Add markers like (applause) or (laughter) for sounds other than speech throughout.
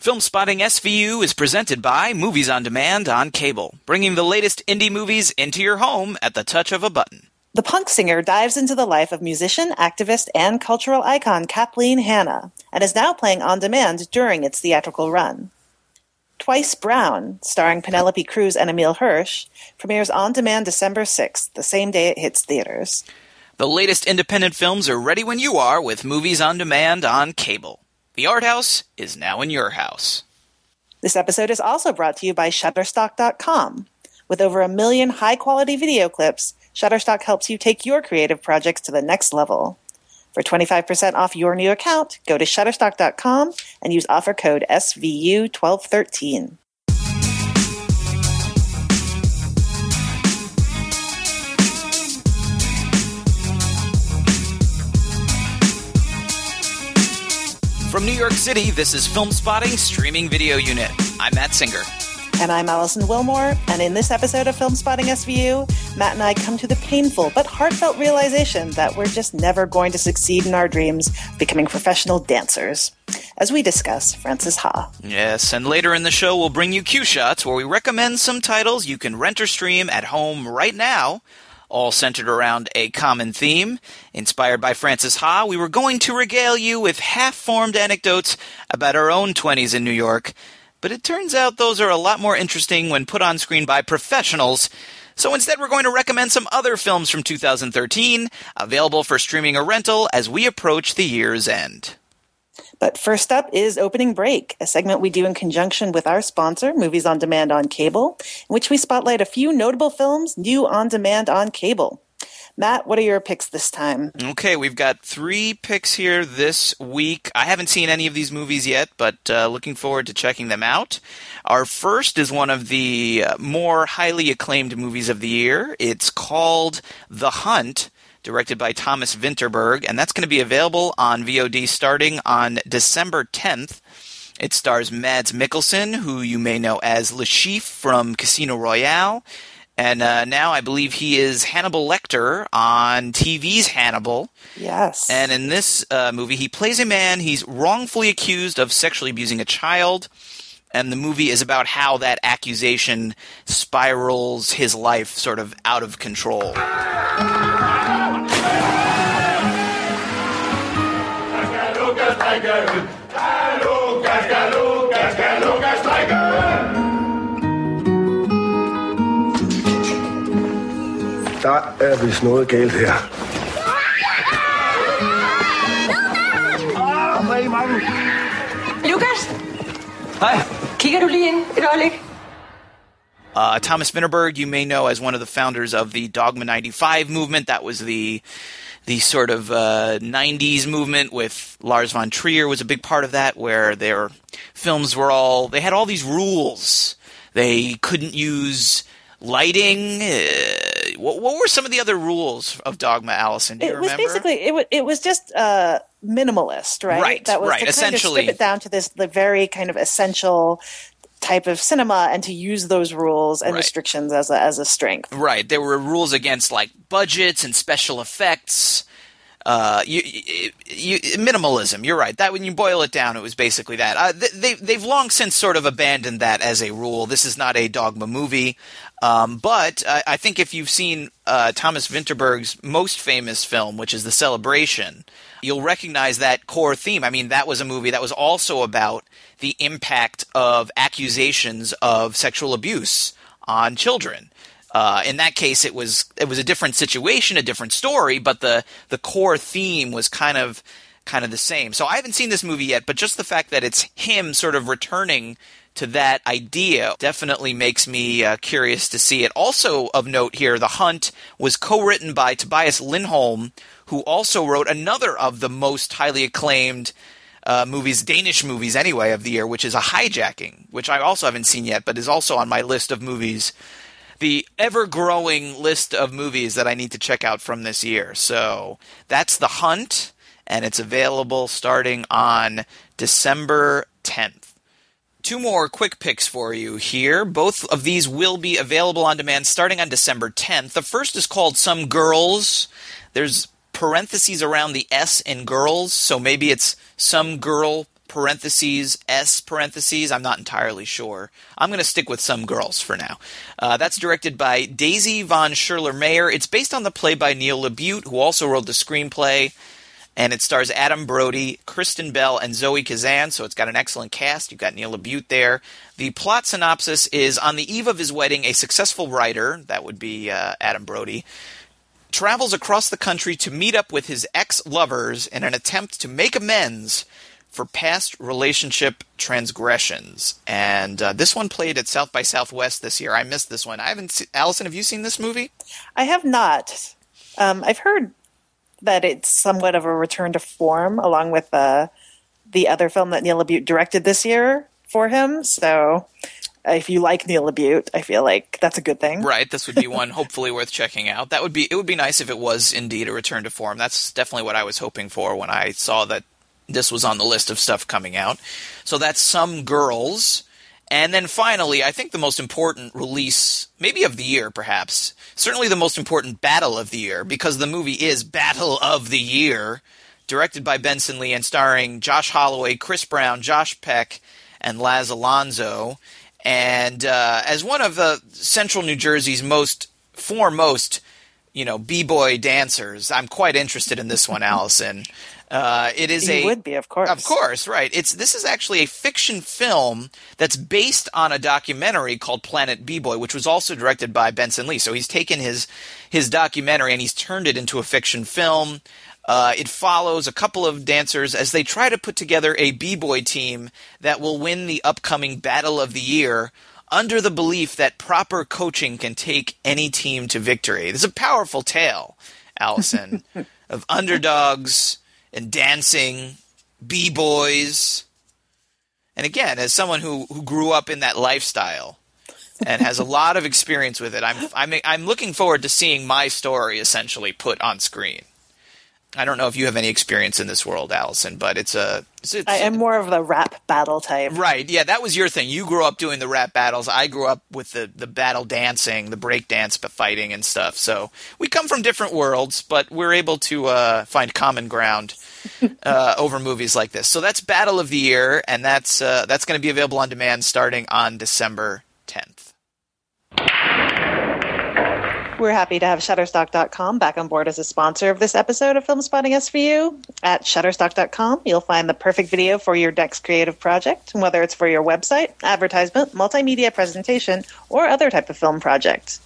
Filmspotting SVU is presented by Movies on Demand on cable, bringing the latest indie movies into your home at the touch of a button. The punk singer dives into the life of musician, activist, and cultural icon Kathleen Hanna, and is now playing on demand during its theatrical run. Twice Born, starring Penelope Cruz and Emile Hirsch, premieres on demand December 6th, the same day it hits theaters. The latest independent films are ready when you are with Movies on Demand on cable. The Art House is now in your house. This episode is also brought to you by Shutterstock.com. With over a million high quality video clips, Shutterstock helps you take your creative projects to the next level. For 25% off your new account, go to Shutterstock.com and use offer code SVU1213. From New York City, this is Filmspotting Streaming Video Unit. I'm Matt Singer. And I'm Alison Willmore, and in this episode of Filmspotting SVU, Matt and I come to the painful but heartfelt realization that we're just never going to succeed in our dreams of becoming professional dancers. As we discuss Frances Ha. Yes, and later in the show, we'll bring you Q Shots, where we recommend some titles you can rent or stream at home right now all centered around a common theme. Inspired by Frances Ha, we were going to regale you with half formed anecdotes about our own 20s in New York, but it turns out those are a lot more interesting when put on screen by professionals. So instead, we're going to recommend some other films from 2013, available for streaming or rental as we approach the year's end. But first up is Opening Break, a segment we do in conjunction with our sponsor, Movies on Demand on Cable, in which we spotlight a few notable films new on demand on cable. Matt, what are your picks this time? Okay, we've got three picks here this week. I haven't seen any of these movies yet, but uh, looking forward to checking them out. Our first is one of the uh, more highly acclaimed movies of the year. It's called The Hunt directed by Thomas Vinterberg, and that's going to be available on VOD starting on December 10th. It stars Mads Mikkelsen, who you may know as Le Chiffre from Casino Royale. And uh, now I believe he is Hannibal Lecter on TV's Hannibal. Yes. And in this uh, movie, he plays a man he's wrongfully accused of sexually abusing a child. And the movie is about how that accusation spirals his life sort of out of control. Der er vist noget galt her. Lukas, Hej. kigger du lige ind et øjeblik? Uh, Thomas Vinterberg, you may know as one of the founders of the Dogma 95 movement. That was the the sort of uh, 90s movement with Lars von Trier was a big part of that, where their films were all they had all these rules. They couldn't use lighting. Uh, what, what were some of the other rules of Dogma, Alison? Do you it was remember? basically it was it was just uh, minimalist, right? Right, That was right, to kind of strip it down to this the very kind of essential type of cinema, and to use those rules and Right. restrictions as a as a strength. Right. There were rules against like budgets and special effects. Uh, you, you, you, minimalism. You're right. That when you boil it down, it was basically that. Uh, they they've long since sort of abandoned that as a rule. This is not a dogma movie, um, but I, I think if you've seen uh, Thomas Vinterberg's most famous film, which is The Celebration, you'll recognize that core theme. I mean, that was a movie that was also about the impact of accusations of sexual abuse on children. Uh, in that case, it was it was a different situation, a different story, but the the core theme was kind of kind of the same. So I haven't seen this movie yet, but just the fact that it's him sort of returning to that idea definitely makes me uh, curious to see it. Also of note here, The Hunt was co-written by Tobias Lindholm, who also wrote another of the most highly acclaimed uh, movies, Danish movies anyway, of the year, which is a hijacking, which I also haven't seen yet, but is also on my list of movies. The ever growing list of movies that I need to check out from this year. So that's The Hunt, and it's available starting on December 10th. Two more quick picks for you here. Both of these will be available on demand starting on December 10th. The first is called Some Girls. There's parentheses around the S in girls, so maybe it's some girl parentheses S parentheses. I'm not entirely sure. I'm going to stick with some girls for now. Uh, that's directed by Daisy von Scherler Mayer. It's based on the play by Neil LaBute, who also wrote the screenplay. And it stars Adam Brody, Kristen Bell, and Zoe Kazan, so it's got an excellent cast. You've got Neil LaBute there. The plot synopsis is on the eve of his wedding, a successful writer, that would be uh, Adam Brody, travels across the country to meet up with his ex lovers in an attempt to make amends for past relationship transgressions. And uh, this one played at South by Southwest this year. I missed this one. I haven't. Se- Alison, have you seen this movie? I have not. Um, I've heard that it's somewhat of a return to form, along with uh, the other film that Neil LaBute directed this year for him. So, if you like Neil LaBute, I feel like that's a good thing. Right. This would be (laughs) one hopefully worth checking out. That would be. It would be nice if it was indeed a return to form. That's definitely what I was hoping for when I saw that this was on the list of stuff coming out. So that's some girls. And then finally, I think the most important release, maybe of the year, perhaps, certainly the most important battle of the year, because the movie is Battle of the Year, directed by Benson Lee and starring Josh Holloway, Chris Brown, Josh Peck, and Laz Alonso. And uh, as one of the Central New Jersey's most foremost, you know, b-boy dancers, I'm quite interested in this one, (laughs) Alison. Uh, it is You a would be, of course. of course, right. It's this is actually a fiction film that's based on a documentary called Planet B-Boy, which was also directed by Benson Lee. So he's taken his his documentary and he's turned it into a fiction film. Uh, it follows a couple of dancers as they try to put together a b-boy team that will win the upcoming Battle of the Year under the belief that proper coaching can take any team to victory. It's a powerful tale, Alison, (laughs) of underdogs and dancing, b-boys. And again, as someone who, who grew up in that lifestyle and has a lot of experience with it, I'm, I'm, I'm looking forward to seeing my story essentially put on screen. I don't know if you have any experience in this world, Alison, but it's a. It's, it's, I am more of the rap battle type. Right. Yeah, that was your thing. You grew up doing the rap battles. I grew up with the, the battle dancing, the break dance fighting and stuff. So we come from different worlds, but we're able to uh, find common ground (laughs) uh, over movies like this. So that's Battle of the Year, and that's uh, that's going to be available on demand starting on December 10th. We're happy to have Shutterstock.com back on board as a sponsor of this episode of Filmspotting SVU. At Shutterstock.com, you'll find the perfect video for your next creative project, whether it's for your website, advertisement, multimedia presentation, or other type of film project.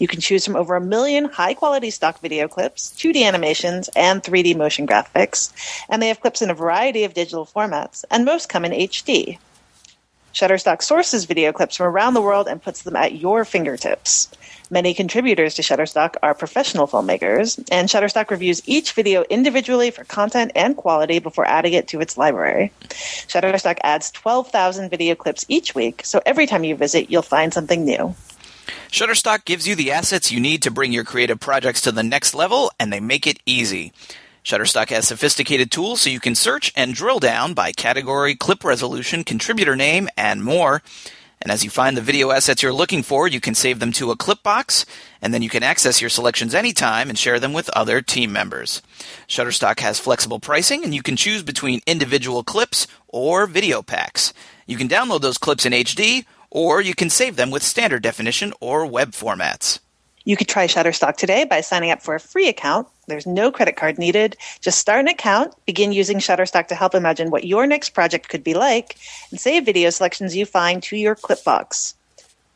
You can choose from over a million high quality stock video clips, 2D animations, and 3D motion graphics, and they have clips in a variety of digital formats, and most come in HD. Shutterstock sources video clips from around the world and puts them at your fingertips. Many contributors to Shutterstock are professional filmmakers, and Shutterstock reviews each video individually for content and quality before adding it to its library. Shutterstock adds 12,000 video clips each week, so every time you visit, you'll find something new. Shutterstock gives you the assets you need to bring your creative projects to the next level, and they make it easy. Shutterstock has sophisticated tools so you can search and drill down by category, clip resolution, contributor name, and more. And as you find the video assets you're looking for, you can save them to a clip box, and then you can access your selections anytime and share them with other team members. Shutterstock has flexible pricing, and you can choose between individual clips or video packs. You can download those clips in HD, or you can save them with standard definition or web formats. You could try Shutterstock today by signing up for a free account. There's no credit card needed. Just start an account, begin using Shutterstock to help imagine what your next project could be like, and save video selections you find to your clipbox.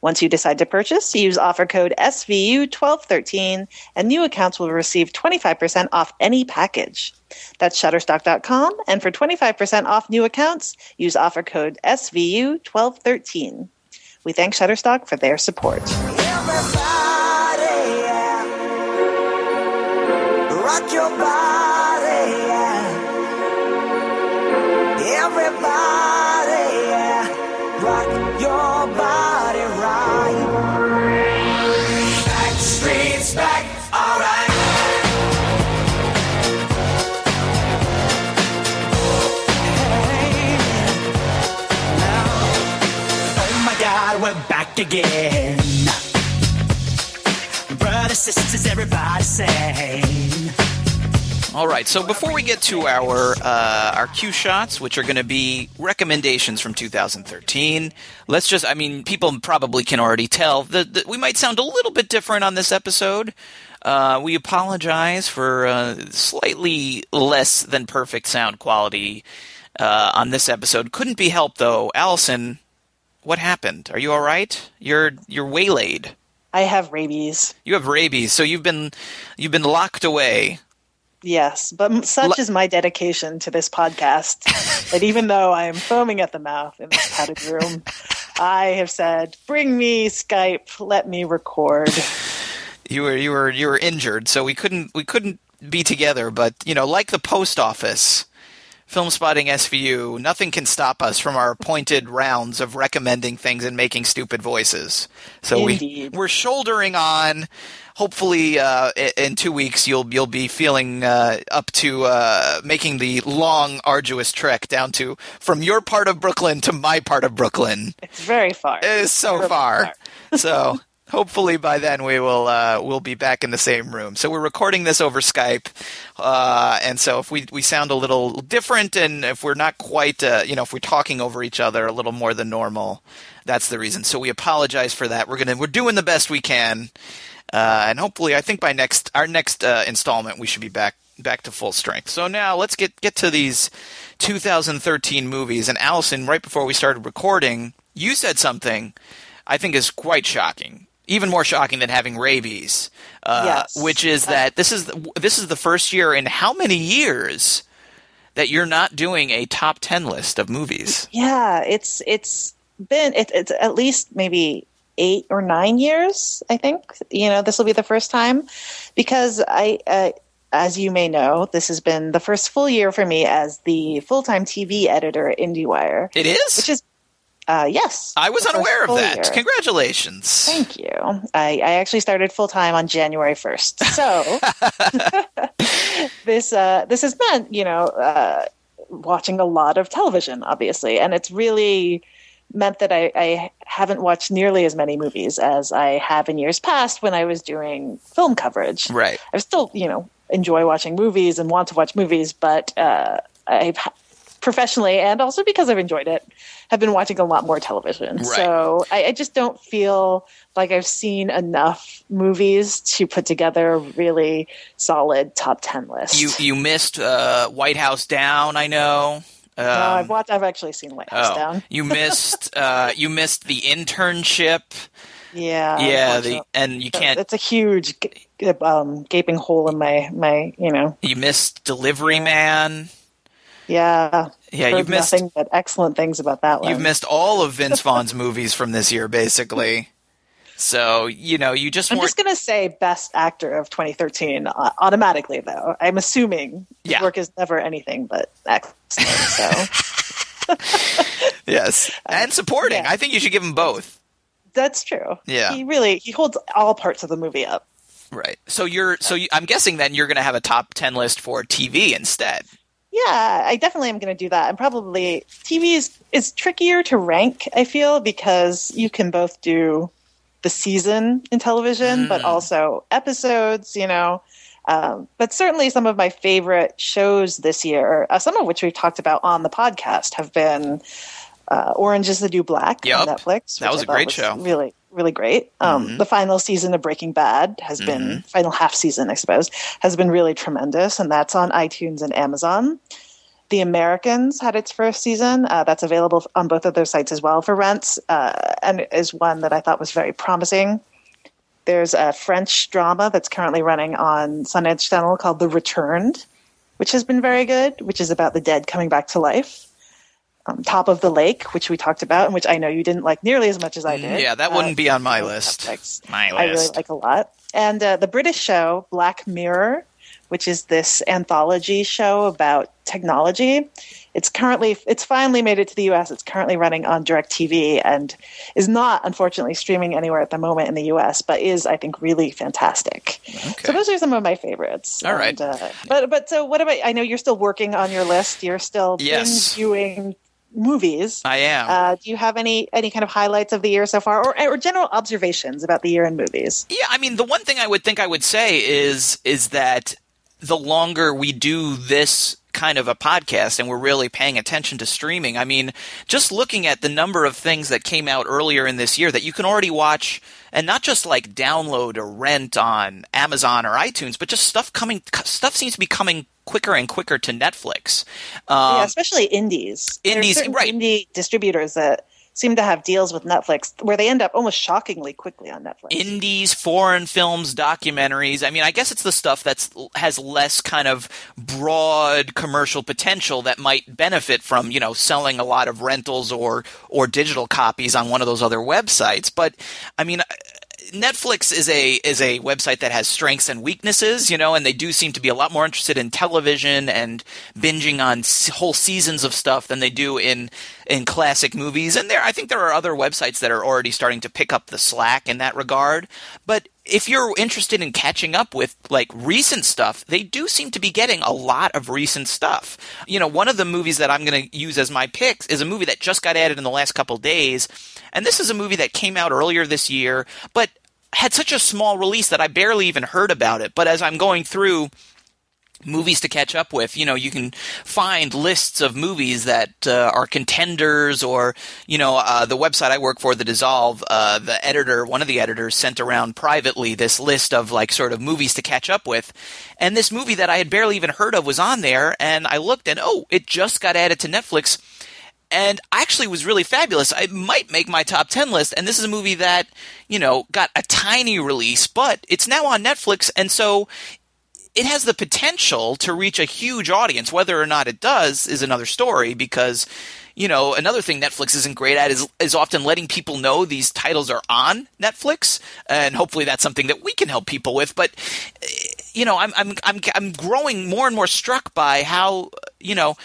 Once you decide to purchase, use offer code SVU1213 and new accounts will receive 25% off any package. That's shutterstock.com and for 25% off new accounts, use offer code SVU1213. We thank Shutterstock for their support. Everybody, again. Brothers, sisters, everybody sing. All right. So before we get to our uh, our cue shots, which are going to be recommendations from 2013, let's just—I mean, people probably can already tell that, that we might sound a little bit different on this episode. Uh, we apologize for uh, slightly less than perfect sound quality uh, on this episode. Couldn't be helped though. Alison, what happened? Are you all right? You're you're waylaid. I have rabies. You have rabies, so you've been you've been locked away. Yes, but such Lo- is my dedication to this podcast (laughs) that even though I am foaming at the mouth in this padded room, I have said, "Bring me Skype, let me record." You were you were you were injured, so we couldn't we couldn't be together. But you know, like the post office, Filmspotting SVU, nothing can stop us from our appointed rounds of recommending things and making stupid voices. So we we're shouldering on. Hopefully, uh, in two weeks, you'll you'll be feeling uh, up to uh, making the long, arduous trek down to from your part of Brooklyn to my part of Brooklyn. It's very far. It is so Terribly far. so hopefully by then we will uh, we'll be back in the same room. So we're recording this over Skype, uh, and so if we we sound a little different, and if we're not quite, uh, you know, if we're talking over each other a little more than normal, that's the reason. So we apologize for that. We're gonna we're doing the best we can, uh, and hopefully, I think by next our next uh, installment we should be back back to full strength. So now let's get get to these 2013 movies. And Alison, right before we started recording, you said something I think is quite shocking, even more shocking than having rabies. Uh, Yes. Which is that this is the, this is the first year in how many years that you're not doing a top 10 list of movies. Yeah, it's it's been it, it's at least maybe eight or nine years. I think you know this will be the first time because I, uh, as you may know, this has been the first full year for me as the full time TV editor at IndieWire, It is. which is uh, yes, I was unaware of that. year. Congratulations. Thank you. I, I actually started full time on January first. So (laughs) (laughs) this uh, this has meant you know uh, watching a lot of television, obviously, and it's really meant that I, I haven't watched nearly as many movies as I have in years past when I was doing film coverage. Right. I still you know enjoy watching movies and want to watch movies, but uh, I've professionally and also because I've enjoyed it, have been watching a lot more television. Right. So I, I just don't feel like I've seen enough movies to put together a really solid top ten list. You you missed uh, White House Down, I know. Um, no, I've watched. I've actually seen White House oh, Down. you missed (laughs) uh, you missed the internship. Yeah, yeah, the and you can't It's a huge um, gaping hole in my my. You know, you missed Delivery Man. Yeah. Yeah, Heard you've missed nothing but excellent things about that one. you've missed all of Vince (laughs) Vaughn's movies from this year, basically. So you know you just I'm weren't. just going to say best actor of 2013 uh, automatically, though. I'm assuming his Yeah. work is never anything but excellent. So (laughs) yes, (laughs) and supporting. yeah. I think you should give them both. that's true. Yeah. he really he holds all parts of the movie up. Right. So you're so you, I'm guessing then you're going to have a top ten list for TV instead. Yeah, I definitely am going to do that. And probably TV is is trickier to rank. I feel because you can both do the season in television, but also episodes. You know. Um, but certainly, some of my favorite shows this year, uh, some of which we've talked about on the podcast, have been uh, Orange is the New Black Yep. on Netflix. That was I a great show. Really, really great. Um, The final season of Breaking Bad has been final half season, I suppose, has been really tremendous, and that's on iTunes and Amazon. The Americans had its first season. Uh, that's available on both of those sites as well for rents, uh, and is one that I thought was very promising. There's a French drama that's currently running on Sundance Channel called The Returned, which has been very good, which is about the dead coming back to life. Um, Top of the Lake, which we talked about, and which I know you didn't like nearly as much as I did. Yeah, that Uh, wouldn't be on my list. Netflix. My I really like a lot. And uh, the British show Black Mirror, which is this anthology show about technology. It's currently it's finally made it to the US. It's currently running on DirecTV and is not unfortunately streaming anywhere at the moment in the US, but is I think really fantastic. Okay. So those are some of my favorites. All right. And, uh, but but so what about I know you're still working on your list. You're still Yes. viewing movies. I am. Uh, do you have any any kind of highlights of the year so far, or, or general observations about the year in movies? Yeah, I mean, the one thing I would think I would say is is that the longer we do this kind of a podcast and we're really paying attention to streaming. I mean, just looking at the number of things that came out earlier in this year that you can already watch and not just like download or rent on Amazon or iTunes, but just stuff coming stuff seems to be coming quicker and quicker to Netflix. Um, yeah, especially indies. Indies, right. Indie distributors that seem to have deals with Netflix where they end up almost shockingly quickly on Netflix. indies, foreign films, documentaries. I mean, I guess it's the stuff that's has less kind of broad commercial potential that might benefit from you know selling a lot of rentals or or digital copies on one of those other websites. But I mean. Netflix is a is a website that has strengths and weaknesses, you know, and they do seem to be a lot more interested in television and binging on whole seasons of stuff than they do in in classic movies. And there, I think there are other websites that are already starting to pick up the slack in that regard. But if you're interested in catching up with like recent stuff, they do seem to be getting a lot of recent stuff. You know, one of the movies that I'm going to use as my picks is a movie that just got added in the last couple days. And this is a movie that came out earlier this year, but had such a small release that I barely even heard about it. But as I'm going through movies to catch up with. You know, you can find lists of movies that uh, are contenders, or you know, uh, the website I work for, The Dissolve, uh, the editor, one of the editors, sent around privately this list of like sort of movies to catch up with, and this movie that I had barely even heard of was on there, and I looked and oh, it just got added to Netflix. And actually was really fabulous. I might make my top 10 list. And this is a movie that, you know, got a tiny release, but it's now on Netflix. And so it has the potential to reach a huge audience. Whether or not it does is another story because, you know, another thing Netflix isn't great at is, is often letting people know these titles are on Netflix. And hopefully that's something that we can help people with. But, you know, I'm, I'm, I'm, I'm growing more and more struck by how, you know,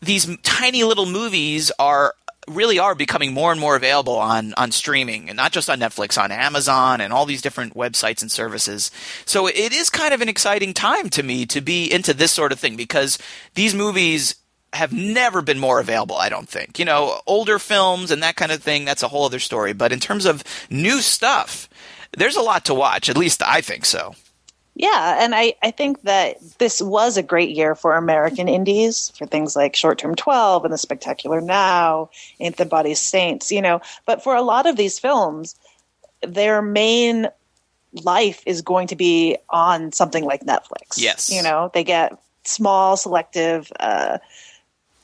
these tiny little movies are really are becoming more and more available on on streaming and not just on Netflix on Amazon and all these different websites and services. So it is kind of an exciting time to me to be into this sort of thing because these movies have never been more available, I don't think. You know, older films and that kind of thing, that's a whole other story, but in terms of new stuff, there's a lot to watch, at least I think so. Yeah, and I, I think that this was a great year for American indies for things like Short Term 12 and The Spectacular Now, Ain't Them Bodies Saints, you know. But for a lot of these films, their main life is going to be on something like Netflix. Yes. You know, they get small, selective uh,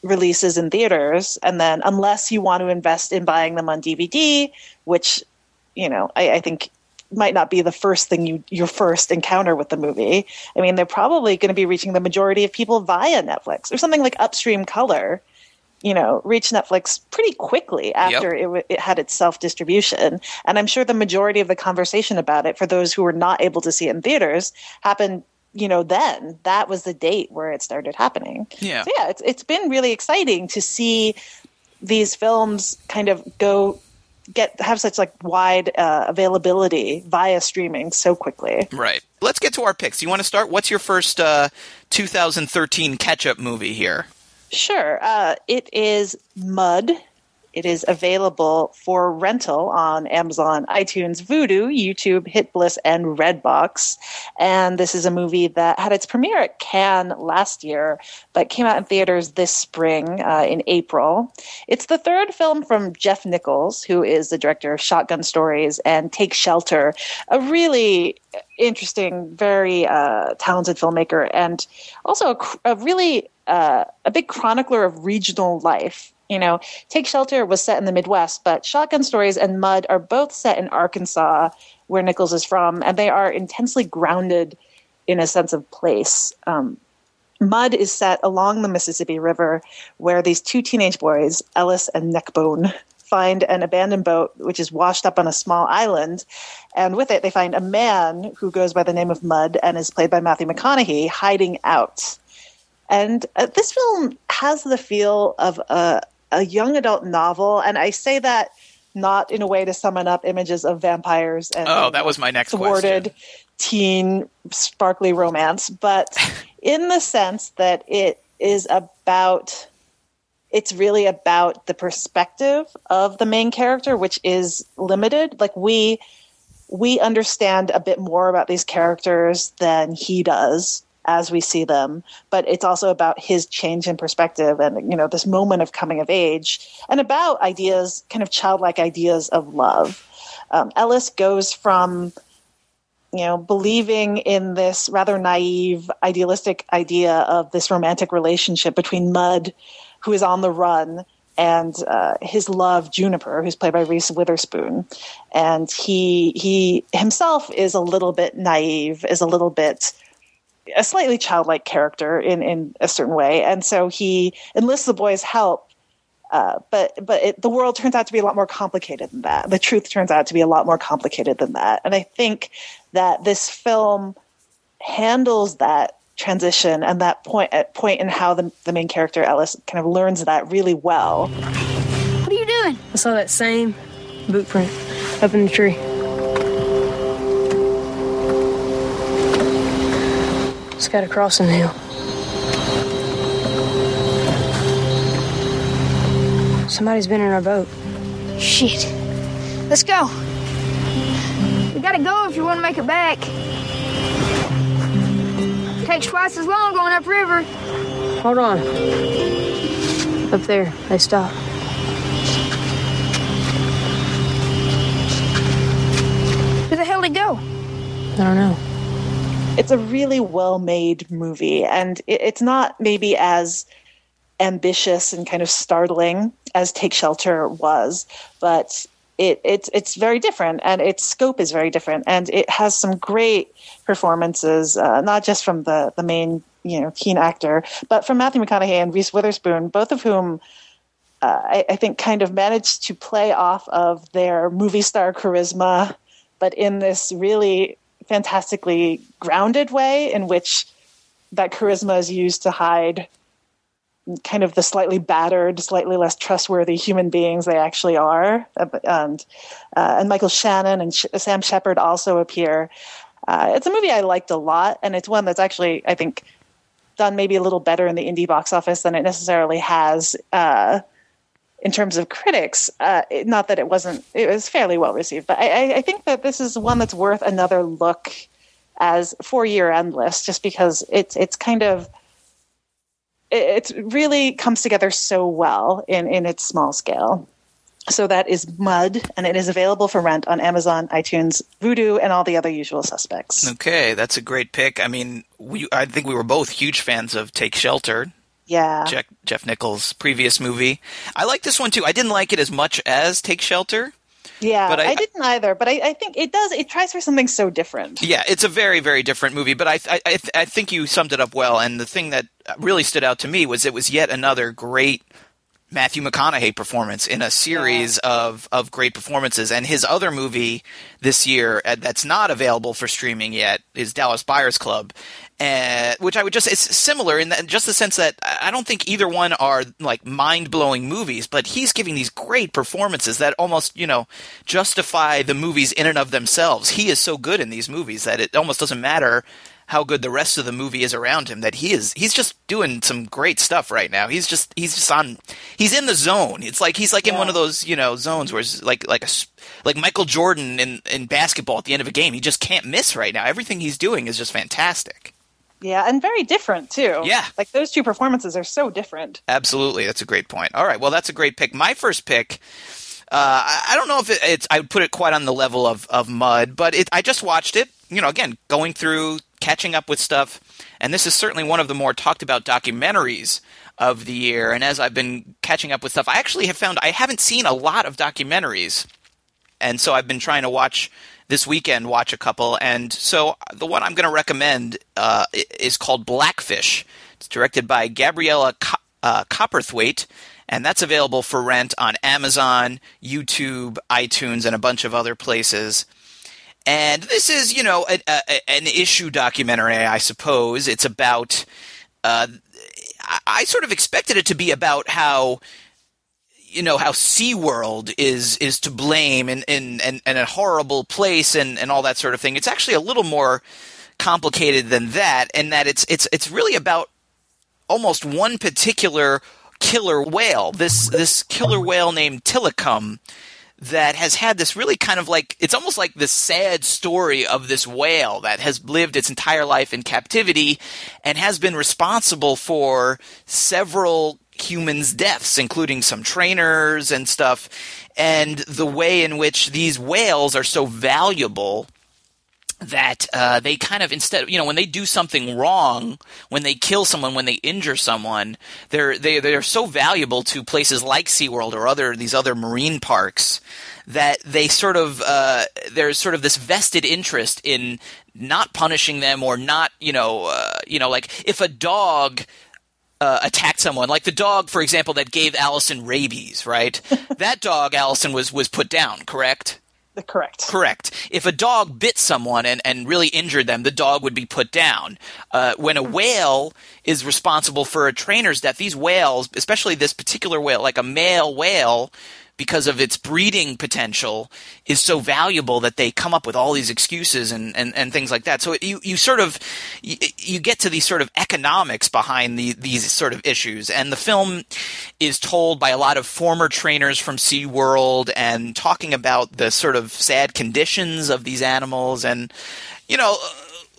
releases in theaters, and then unless you want to invest in buying them on DVD, which, you know, I, I think might not be the first thing you your first encounter with the movie. I mean, they're probably going to be reaching the majority of people via Netflix or something like Upstream Color. You know, reached Netflix pretty quickly after it, w- it had its self distribution, and I'm sure the majority of the conversation about it for those who were not able to see it in theaters happened. You know, then that was the date where it started happening. Yeah. So yeah, it's it's been really exciting to see these films kind of go get have such like wide uh, availability via streaming so quickly. Right. Let's get to our picks. You want to start? What's your first uh, 2013 catch-up movie here? Sure. Uh, it is Mud. It is available for rental on Amazon, iTunes, Vudu, YouTube, HitBliss, and Redbox. And this is a movie that had its premiere at Cannes last year, but came out in theaters this spring uh, in April. It's the third film from Jeff Nichols, who is the director of Shotgun Stories and Take Shelter, a really interesting, very uh, talented filmmaker, and also a, a really uh, a big chronicler of regional life. You know, Take Shelter was set in the Midwest, but Shotgun Stories and Mud are both set in Arkansas, where Nichols is from, and they are intensely grounded in a sense of place. Um, Mud is set along the Mississippi River, where these two teenage boys, Ellis and Neckbone, find an abandoned boat which is washed up on a small island. And with it, they find a man who goes by the name of Mud and is played by Matthew McConaughey hiding out. And uh, this film has the feel of a, a young adult novel. And I say that not in a way to summon up images of vampires and Oh, that was my next thwarted question. teen sparkly romance, but (laughs) in the sense that it is about it's really about the perspective of the main character which is limited like we we understand a bit more about these characters than he does as we see them, but it's also about his change in perspective and you know this moment of coming of age and about ideas, kind of childlike ideas of love. Um, Ellis goes from you know believing in this rather naive, idealistic idea of this romantic relationship between Mud, who is on the run, and uh, his love Juniper, who's played by Reese Witherspoon, and he he himself is a little bit naive, is a little bit a slightly childlike character in in a certain way, and so he enlists the boy's help. Uh, but but it, the world turns out to be a lot more complicated than that. The truth turns out to be a lot more complicated than that, and I think that this film handles that transition and that point at point in how the, the main character Ellis kind of learns that really well. What are you doing? I saw that same boot print up in the tree. It's got a crossing hill. Somebody's been in our boat. Shit. Let's go. We gotta go if you want to make it back. Takes twice as long going upriver. Hold on. Up there, they stop. Where the hell did he go? I don't know. It's a really well made movie, and it, it's not maybe as ambitious and kind of startling as Take Shelter was, but it, it's it's very different, and its scope is very different, and it has some great performances, uh, not just from the the main you know keen actor, but from Matthew McConaughey and Reese Witherspoon, both of whom. Uh, I, I think kind of managed to play off of their movie star charisma, but in this really fantastically grounded way in which that charisma is used to hide kind of the slightly battered, slightly less trustworthy human beings they actually are. And uh, and Michael Shannon and Sh- Sam Shepard also appear. Uh, it's a movie I liked a lot, and it's one that's actually I think done maybe a little better in the indie box office than it necessarily has. Uh, in terms of critics, uh, not that it wasn't, it was fairly well received, but I, I- think that this is one that's worth another look as for year end list, just because it's it's kind of it, it really comes together so well in in its small scale. So that is Mud, and it is available for rent on Amazon, iTunes, Vudu, and all the other usual suspects. Okay, that's a great pick. I mean, we I think we were both huge fans of Take Shelter, Yeah, Jeff, Jeff Nichols' previous movie. I like this one too. I didn't like it as much as Take Shelter. yeah. but I- I, didn't either, but I, I think it does. It tries for something so different. Yeah, it's a very, very different movie, but I, I, I, think you summed it up well. And the thing that really stood out to me was it was yet another great Matthew McConaughey performance in a series of, of great performances. And his other movie this year uh, that's not available for streaming yet is Dallas Buyers Club, uh, which I would just it's similar in that, just the sense that I don't think either one are like mind blowing movies, but he's giving these great performances that almost you know justify the movies in and of themselves. He is so good in these movies that it almost doesn't matter how good the rest of the movie is around him that he is he's just doing some great stuff right now. He's just he's just on he's in the zone. It's like he's like in one of those you know zones where it's like like a like michael jordan in in basketball at the end of a game. He just can't miss right now. Everything he's doing is just fantastic Yeah, and very different too. Yeah. like those two performances are so different. Absolutely, that's a great point. All right, well, that's a great pick. My first pick. Uh, I, I don't know if it, it's. I would put it quite on the level of of Mud, but it, I just watched it. You know, again, going through, catching up with stuff, and this is certainly one of the more talked about documentaries of the year. And as I've been catching up with stuff, I actually have found I haven't seen a lot of documentaries, and so I've been trying to watch this weekend. Watch a couple, and so the one I'm going to recommend uh, is called Blackfish. It's directed by Gabriela Co- uh, Cowperthwaite, and that's available for rent on Amazon, YouTube, iTunes, and a bunch of other places. And this is, you know, a, a, an issue documentary, I suppose. It's about. Uh, I, I sort of expected it to be about how you know how SeaWorld is is to blame and and, and a horrible place and, and all that sort of thing. It's actually a little more complicated than that, and that it's it's it's really about almost one particular killer whale. This this killer whale named Tilikum that has had this really kind of like it's almost like the sad story of this whale that has lived its entire life in captivity and has been responsible for several humans' deaths, including some trainers and stuff, and the way in which these whales are so valuable that uh, they kind of instead you know when they do something wrong when they kill someone when they injure someone they're they, they're so valuable to places like SeaWorld or other these other marine parks that they sort of uh, there's sort of this vested interest in not punishing them or not you know uh, you know like if a dog uh, attacked someone, like the dog, for example, that gave Alison rabies, right? (laughs) that dog, Alison, was was put down, correct? Correct. Correct. If a dog bit someone and, and really injured them, the dog would be put down. Uh, when a whale is responsible for a trainer's death, these whales, especially this particular whale, like a male whale, because of its breeding potential is so valuable that they come up with all these excuses and, and, and things like that. So you, you sort of you, you get to these sort of economics behind the, these sort of issues. And the film is told by a lot of former trainers from SeaWorld and talking about the sort of sad conditions of these animals and you know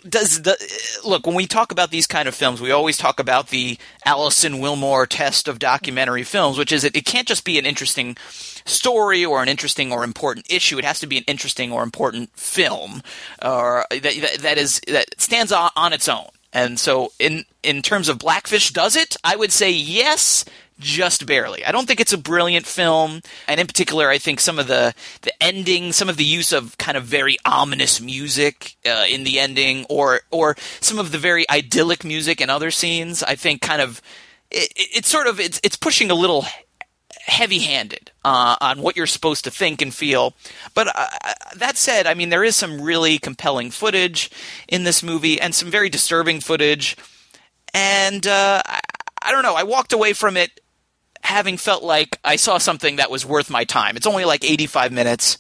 does the look when we talk about these kind of films we always talk about the Alison Willmore test of documentary films which is it, it can't just be an interesting story or an interesting or important issue. It has to be an interesting or important film or that that, that is that stands on, on its own. And so in in terms of Blackfish does it? I would say yes just barely. I don't think it's a brilliant film, and in particular, I think some of the the ending, some of the use of kind of very ominous music uh, in the ending, or or some of the very idyllic music in other scenes, I think kind of it, it's sort of it's it's pushing a little heavy-handed uh, on what you're supposed to think and feel. But uh, that said, I mean, there is some really compelling footage in this movie, and some very disturbing footage. And uh, I, I don't know. I walked away from it having felt like I saw something that was worth my time. It's only like 85 minutes.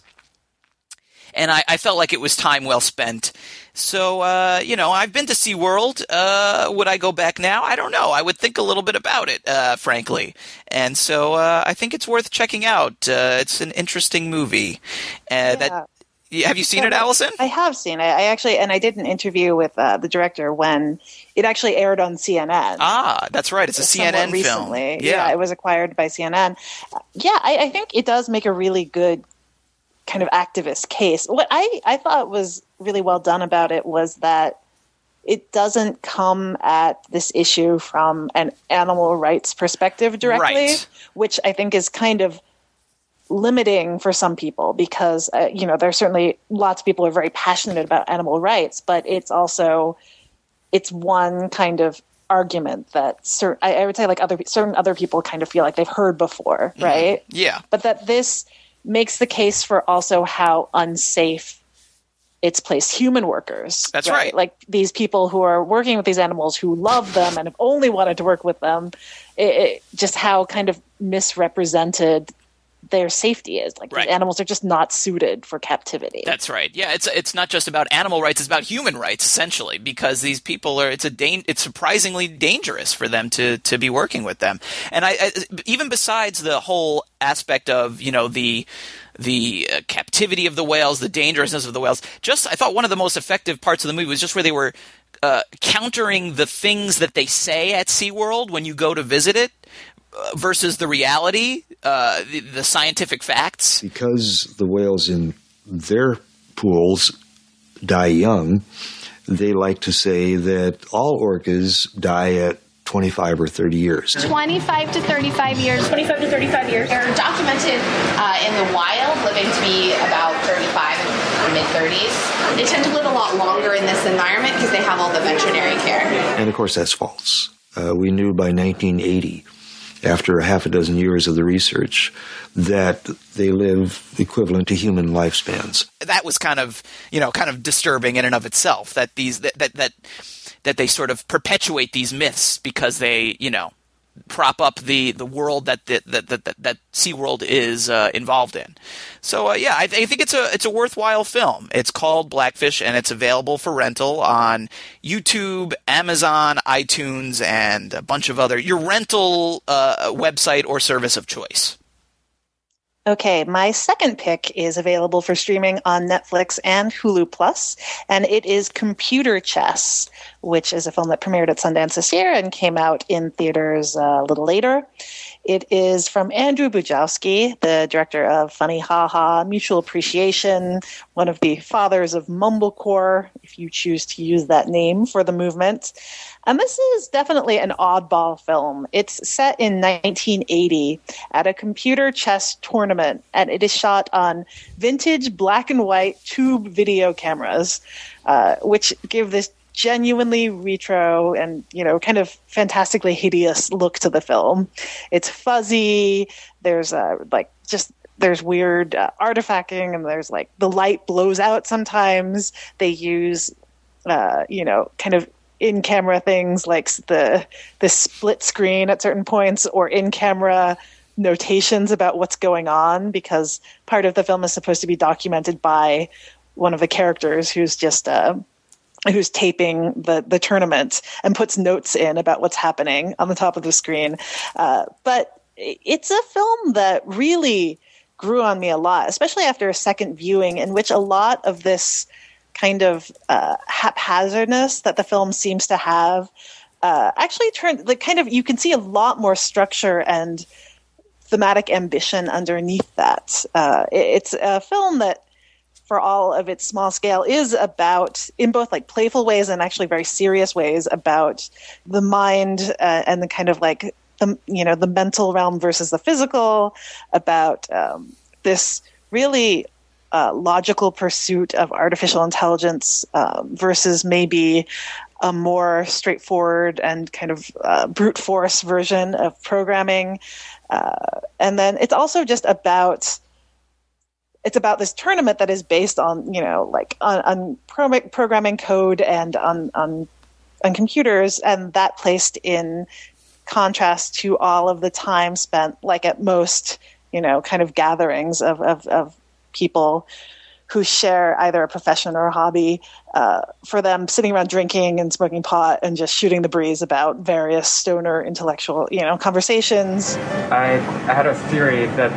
And I, I felt like it was time well spent. So, uh, you know, I've been to SeaWorld. Uh, would I go back now? I don't know. I would think a little bit about it, uh, frankly. And so uh, I think it's worth checking out. Uh, it's an interesting movie. Uh, Yeah. That Have you seen it, Alison? I have seen it. I actually, and I did an interview with uh, the director when it actually aired on CNN. Ah, that's right. It's a CNN film. recently. Yeah. it was acquired by CNN. Yeah, I, I think it does make a really good kind of activist case. What I, I thought was really well done about it was that it doesn't come at this issue from an animal rights perspective directly, Right. which I think is kind of limiting for some people because uh, you know there's certainly lots of people who are very passionate about animal rights, but it's also it's one kind of argument that cer- I, I would say like other certain other people kind of feel like they've heard before, mm-hmm. right? Yeah. But that this makes the case for also how unsafe it's placed human workers. That's right. Like these people who are working with these animals who love them and have only wanted to work with them, it, it, just how kind of misrepresented their safety is. Like Right. animals are just not suited for captivity. That's right. Yeah, it's it's not just about animal rights; it's about human rights essentially. Because these people are, it's a dan- it's surprisingly dangerous for them to to be working with them. And I, I even besides the whole aspect of you know the the uh, captivity of the whales, the dangerousness of the whales. Just I thought one of the most effective parts of the movie was just where they were uh, countering the things that they say at SeaWorld when you go to visit it. Versus the reality, uh, the, the scientific facts. because the whales in their pools die young, they like to say that all orcas die at 25 or 30 years. 25 to 35 years. 25 to 35 years. They're documented uh, in the wild, living to be about 35 and mid 30s. They tend to live a lot longer in this environment because they have all the veterinary care. And of course, that's false. Uh, we knew by 1980, after a half a dozen years of the research, that they live equivalent to human lifespans. that was kind of you know kind of disturbing in and of itself that these that that that, that they sort of perpetuate these myths because they you know prop up the the world that that that that, that, SeaWorld is uh, involved in. So uh, yeah, I, I think it's a it's a worthwhile film. It's called Blackfish and it's available for rental on YouTube, Amazon, iTunes, and a bunch of other your rental uh, website or service of choice. Okay, my second pick is available for streaming on Netflix and Hulu Plus, and it is Computer Chess, which is a film that premiered at Sundance this year and came out in theaters uh, a little later. It is from Andrew Bujalski, the director of Funny Ha Ha, Mutual Appreciation, one of the fathers of Mumblecore, if you choose to use that name for the movement. And this is definitely an oddball film. It's set in 1980 at a computer chess tournament, and it is shot on vintage black and white tube video cameras, uh, which give this genuinely retro and you know kind of fantastically hideous look to the film. It's fuzzy. There's uh, like just there's weird uh, artifacting and there's like the light blows out sometimes. They use uh, you know kind of in camera things like the the split screen at certain points or in camera notations about what's going on because part of the film is supposed to be documented by one of the characters who's just uh, who's taping the the tournament and puts notes in about what's happening on the top of the screen. Uh, but it's a film that really grew on me a lot, especially after a second viewing, in which a lot of this kind of uh, haphazardness that the film seems to have uh, actually turned like kind of you can see a lot more structure and thematic ambition underneath that. Uh, it, it's a film that for all of its small scale is about in both like playful ways and actually very serious ways about the mind uh, and the kind of like the you know the mental realm versus the physical about um, this really uh, logical pursuit of artificial intelligence um, versus maybe a more straightforward and kind of uh, brute force version of programming. Uh, and then it's also just about it's about this tournament that is based on you know like on, on pro- programming code and on, on on computers and that placed in contrast to all of the time spent like at most you know kind of gatherings of of, of people who share either a profession or a hobby uh, for them sitting around drinking and smoking pot and just shooting the breeze about various stoner intellectual you know conversations. I, I had a theory that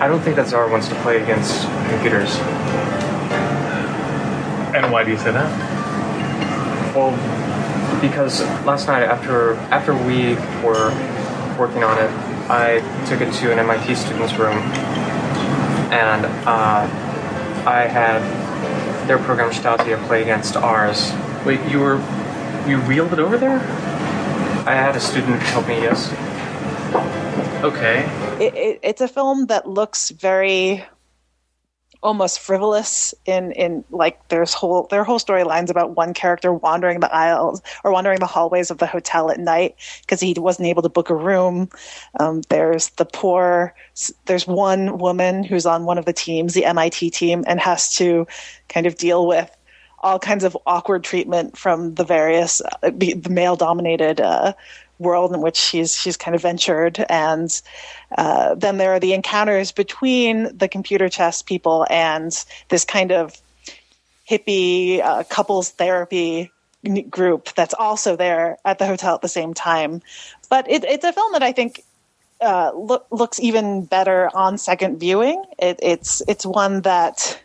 I don't think that Czar wants to play against computers. And why do you say that? Well, because last night after after we were working on it, I took it to an MIT student's room, and uh, I had their program Stautia play against ours. Wait, you were you reeled it over there? I had a student help me. Yes. Okay. It, it, it's a film that looks very almost frivolous in in like there's whole there are whole storylines about one character wandering the aisles or wandering the hallways of the hotel at night because he wasn't able to book a room. Um, there's the poor. There's one woman who's on one of the teams, the MIT team, and has to kind of deal with all kinds of awkward treatment from the various uh, the, male dominated uh, world in which she's she's kind of ventured, and uh, then there are the encounters between the computer chess people and this kind of hippie uh, couples therapy group that's also there at the hotel at the same time. But it, it's a film that I think uh, look, looks even better on second viewing. It, it's it's one that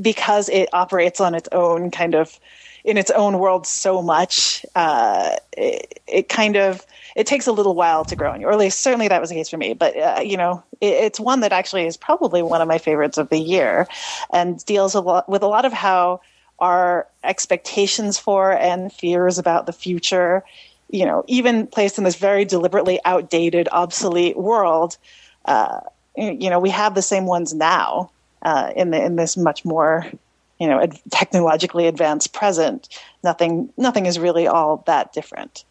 because it operates on its own kind of in its own world so much, uh, it, it, kind of it takes a little while to grow on you. Or at least certainly that was the case for me. But uh, you know, it, it's one that actually is probably one of my favorites of the year, and deals a lot with a lot of how our expectations for and fears about the future, you know, even placed in this very deliberately outdated, obsolete world. Uh, you know, we have the same ones now uh, in the in this much more you know ad- technologically advanced present nothing nothing is really all that different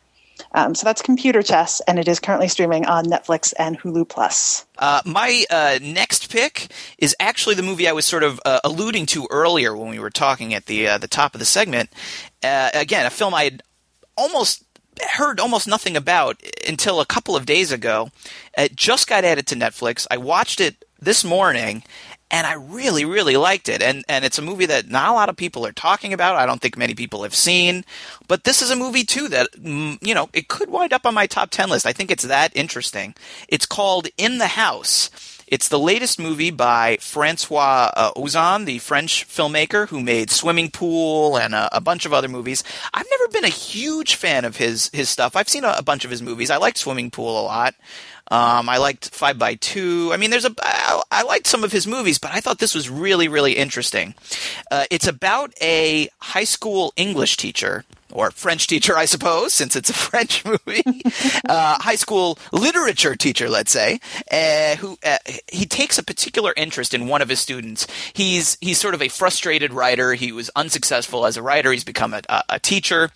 um, so that's computer chess and it is currently streaming on netflix and hulu plus uh, my uh, next pick is actually the movie i was sort of uh, alluding to earlier when we were talking at the uh, the top of the segment uh, again a film i had almost heard almost nothing about until a couple of days ago. It just got added to Netflix. I watched it this morning and I really, really liked it. And and it's a movie that not a lot of people are talking about. I don't think many people have seen. But this is a movie too that mm, you know it could wind up on my top ten list. I think it's that interesting. It's called In the House. It's the latest movie by Francois uh, Ozon, the French filmmaker who made Swimming Pool and a, a, bunch of other movies. I've never been a huge fan of his his stuff. I've seen a, a bunch of his movies. I liked Swimming Pool a lot. Um, I liked Five by Two. I mean, there's a I, I liked some of his movies, but I thought this was really really interesting. Uh, it's about a high school English teacher or French teacher, I suppose, since it's a (laughs) French movie, (laughs) uh, high school literature teacher, let's say, uh, who uh, he takes a particular interest in one of his students. He's he's sort of a frustrated writer. He was unsuccessful as a writer. He's become a, a teacher.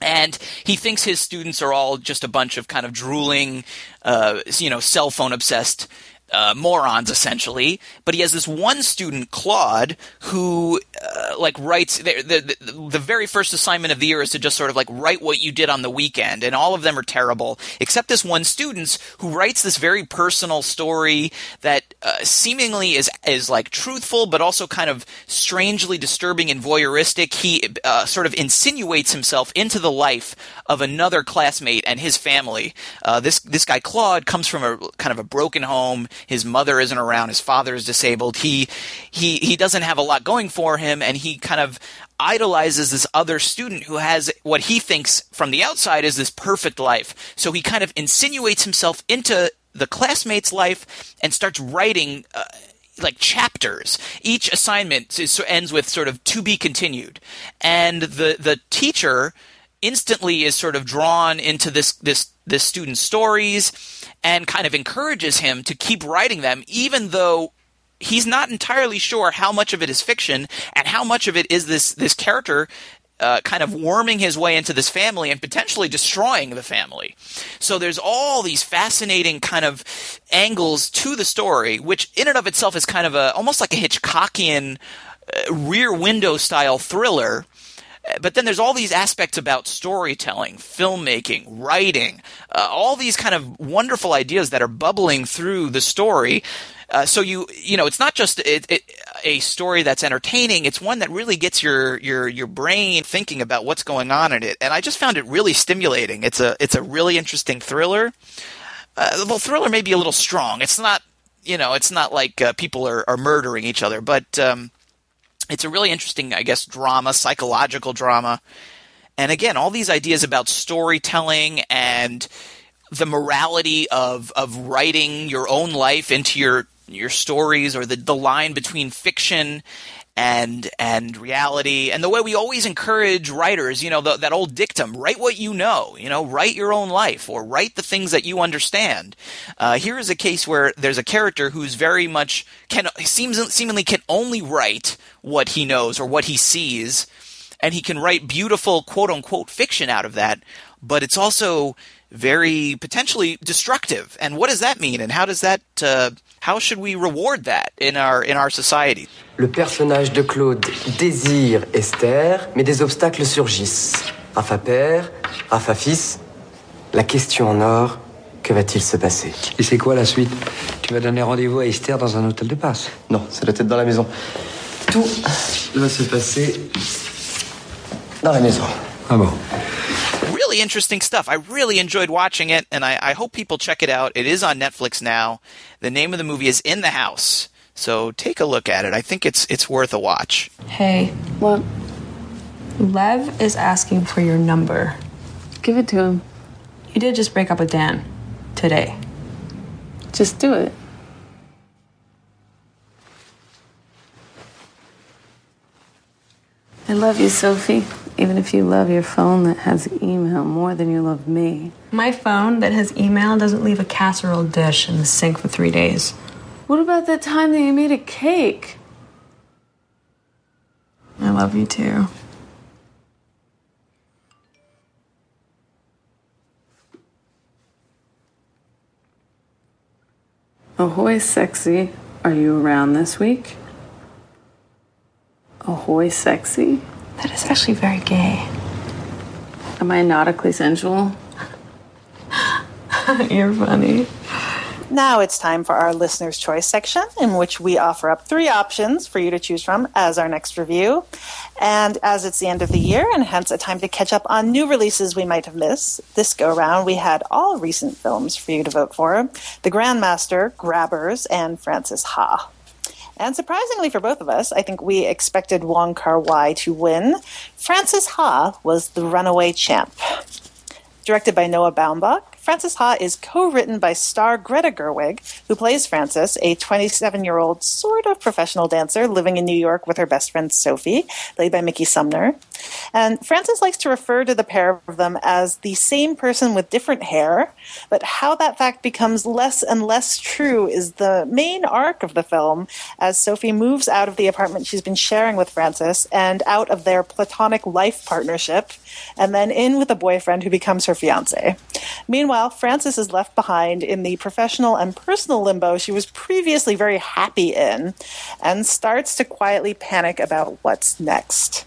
And he thinks his students are all just a bunch of kind of drooling, uh, you know, cell phone obsessed uh, morons essentially. But he has this one student, Claude, who uh, like writes the, the, the very first assignment of the year is to just sort of like write what you did on the weekend, and all of them are terrible except this one student who writes this very personal story that uh, seemingly is is like truthful, but also kind of strangely disturbing and voyeuristic. He uh, sort of insinuates himself into the life of another classmate and his family. Uh, this this guy Claude comes from a kind of a broken home his mother isn't around. His father is disabled. He he he doesn't have a lot going for him, and he kind of idolizes this other student who has what he thinks from the outside is this perfect life. So he kind of insinuates himself into the classmate's life and starts writing. Uh, like chapters. Each assignment is, ends with sort of to be continued, and the the teacher instantly is sort of drawn into this this this student's stories and kind of encourages him to keep writing them, even though he's not entirely sure how much of it is fiction and how much of it is this this character uh, kind of worming his way into this family and potentially destroying the family. So there's all these fascinating kind of angles to the story, which in and of itself is kind of a almost like a Hitchcockian uh, rear window style thriller but then there's all these aspects about storytelling, filmmaking, writing, uh, all these kind of wonderful ideas that are bubbling through the story. Uh, so you you know it's not just it, it, a story that's entertaining. It's one that really gets your your your brain thinking about what's going on in it. And i just found it really stimulating. It's a it's a really interesting thriller. Uh, well thriller may be a little strong. It's not you know it's not like uh, people are, are murdering each other but um, it's a really interesting, I guess, drama, psychological drama. And again, all these ideas about storytelling and the morality of of writing your own life into your your stories or the, the line between fiction and and reality and the way we always encourage writers you know the, that old dictum write what you know you know write your own life or write the things that you understand. Uh, here is a case where there's a character who's very much can seems seemingly can only write what he knows or what he sees and he can write beautiful quote unquote fiction out of that but it's also very potentially destructive. And what does that mean? And how does that uh, how should we reward that in our in our society? Le personnage de Claude désire Esther, mais des obstacles surgissent. Rafa père, Rafa fils. La question en or, que va-t-il se passer? Et c'est quoi la suite? Tu vas donner rendez-vous à Esther dans un hôtel de passe Non, c'est la tête dans la maison. Tout va se passer dans la maison. Ah bon really interesting stuff. I really enjoyed watching it, and I, I, hope people check it out. It is on Netflix now. The name of the movie is In the House. So take a look at it. I think it's it's worth a watch. Hey, what? Lev is asking for your number. Give it to him. You did just break up with Dan today. Just do it. I love you, Sophie. Even if you love your phone that has email more than you love me. My phone that has email doesn't leave a casserole dish in the sink for three days. What about that time that you made a cake? I love you too. Ahoy, sexy. Are you around this week? Ahoy, sexy. That is actually very gay. Am I nautically sensual? (laughs) You're funny. Now it's time for our listener's choice section, in which we offer up three options for you to choose from as our next review. And as it's the end of the year, and hence a time to catch up on new releases we might have missed, this go round we had all recent films for you to vote for The Grandmaster, Grabbers, and Frances Ha. And surprisingly for both of us, I think we expected Wong Kar Wai to win. Frances Ha was the runaway champ. Directed by Noah Baumbach, Frances Ha is co-written by star Greta Gerwig, who plays Frances, a 27-year-old sort of professional dancer living in New York with her best friend Sophie, played by Mickey Sumner. And Frances likes to refer to the pair of them as the same person with different hair, but how that fact becomes less and less true is the main arc of the film as Sophie moves out of the apartment she's been sharing with Frances and out of their platonic life partnership and then in with a boyfriend who becomes her fiance. Meanwhile, Frances is left behind in the professional and personal limbo she was previously very happy in and starts to quietly panic about what's next.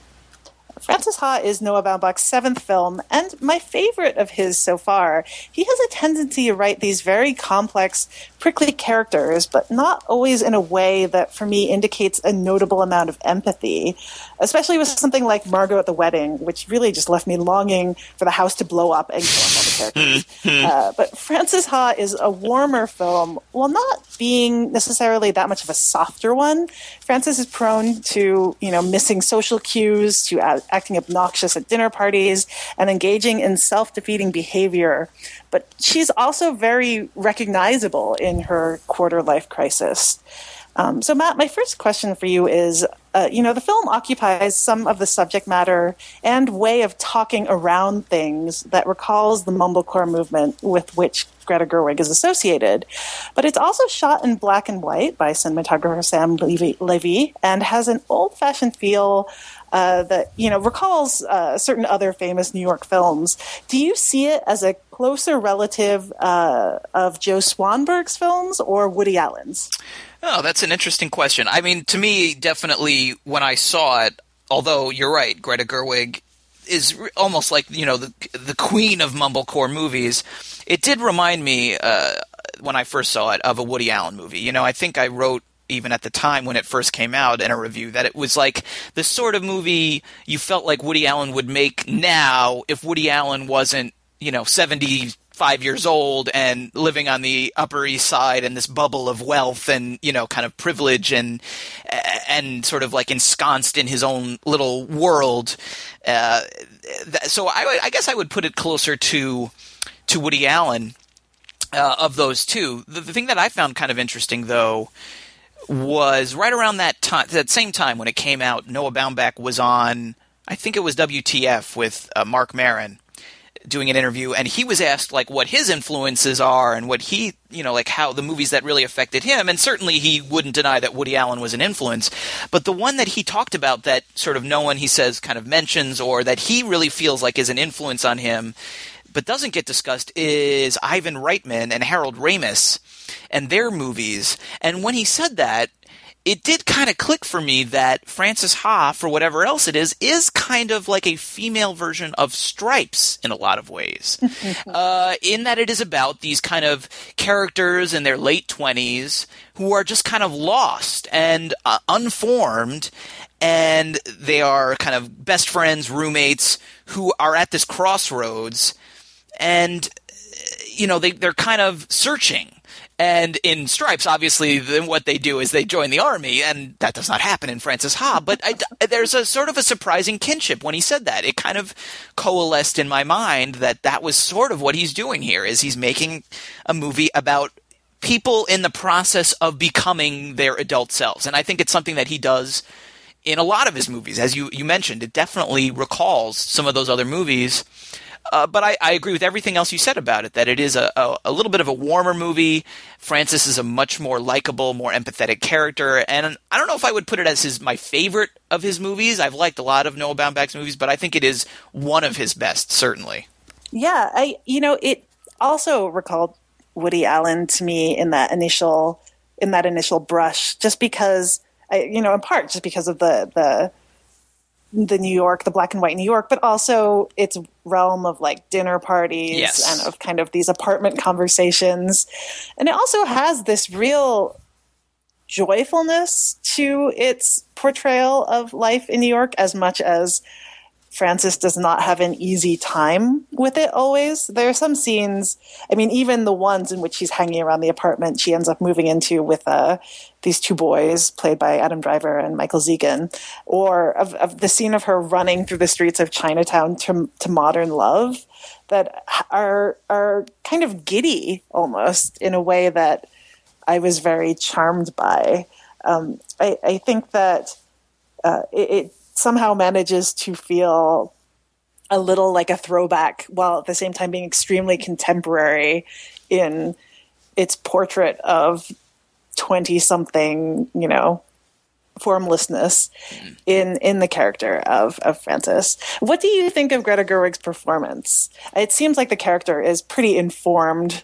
Frances Ha is Noah Baumbach's seventh film, and my favorite of his so far. He has a tendency to write these very complex, prickly characters, but not always in a way that, for me, indicates a notable amount of empathy, especially with something like Margot at the Wedding, which really just left me longing for the house to blow up and kill all the characters. (laughs) uh, but Frances Ha is a warmer film, while not being necessarily that much of a softer one. Frances is prone to, you know, missing social cues, to uh, acting obnoxious at dinner parties, and engaging in self-defeating behavior. But she's also very recognizable in her quarter life crisis. Um, so, Matt, my first question for you is uh, you know, the film occupies some of the subject matter and way of talking around things that recalls the mumblecore movement with which Greta Gerwig is associated. But it's also shot in black and white by cinematographer Sam Levy, Levy and has an old fashioned feel. Uh, that you know recalls uh, certain other famous New York films. Do you see it as a closer relative uh, of Joe Swanberg's films or Woody Allen's? Oh, that's an interesting question. I mean, to me, definitely when I saw it, although you're right, Greta Gerwig is re- almost like you know the the queen of mumblecore movies. It did remind me uh, when I first saw it of a Woody Allen movie. You know, I think I wrote even at the time when it first came out in a review that it was like the sort of movie you felt like Woody Allen would make now if Woody Allen wasn't you know 75 years old and living on the upper east side in this bubble of wealth and you know kind of privilege and and sort of like ensconced in his own little world uh, so I, I guess I would put it closer to to Woody Allen uh, of those two. The, the thing that I found kind of interesting though was right around that time that same time when it came out Noah Baumbach was on I think it was WTF with uh, Marc Maron doing an interview and he was asked like what his influences are and what he you know like how the movies that really affected him and certainly he wouldn't deny that Woody Allen was an influence. But the one that he talked about that sort of no one he says kind of mentions or that he really feels like is an influence on him but doesn't get discussed is Ivan Reitman and Harold Ramis and their movies. And when he said that it did kind of click for me that Frances Ha, for whatever else it is, is kind of like a female version of Stripes in a lot of ways. (laughs) uh, in that it is about these kind of characters in their late 20s who are just kind of lost and uh, unformed. And they are kind of best friends, roommates who are at this crossroads. And, you know, they, they're kind of searching and in Stripes, obviously, then what they do is they join the army, and that does not happen in Frances Ha. But I, there's a sort of a surprising kinship when he said that. It kind of coalesced in my mind that that was sort of what he's doing here. Is he's making a movie about people in the process of becoming their adult selves, and I think it's something that he does in a lot of his movies, as you you mentioned. It definitely recalls some of those other movies. Uh, but I, I, agree with everything else you said about it. That it is a, a, a, little bit of a warmer movie. Frances is a much more likable, more empathetic character, and I don't know if I would put it as his my favorite of his movies. I've liked a lot of Noah Baumbach's movies, but I think it is one of his best, certainly. Yeah, I you know it also recalled Woody Allen to me in that initial in that initial brush, just because I, you know in part just because of the the the New York, the black and white New York, but also its realm of like dinner parties Yes. and of kind of these apartment conversations. And it also has this real joyfulness to its portrayal of life in New York as much as Frances does not have an easy time with it always. There are some scenes, I mean, even the ones in which she's hanging around the apartment she ends up moving into with uh, these two boys played by Adam Driver and Michael Zegan, or of, of the scene of her running through the streets of Chinatown to, to modern love that are, are kind of giddy almost in a way that I was very charmed by. Um, I, I think that uh, it, it somehow manages to feel a little like a throwback while at the same time being extremely contemporary in its portrait of 20 something, you know, formlessness in in the character of of Frances. What do you think of Greta Gerwig's performance? It seems like the character is pretty informed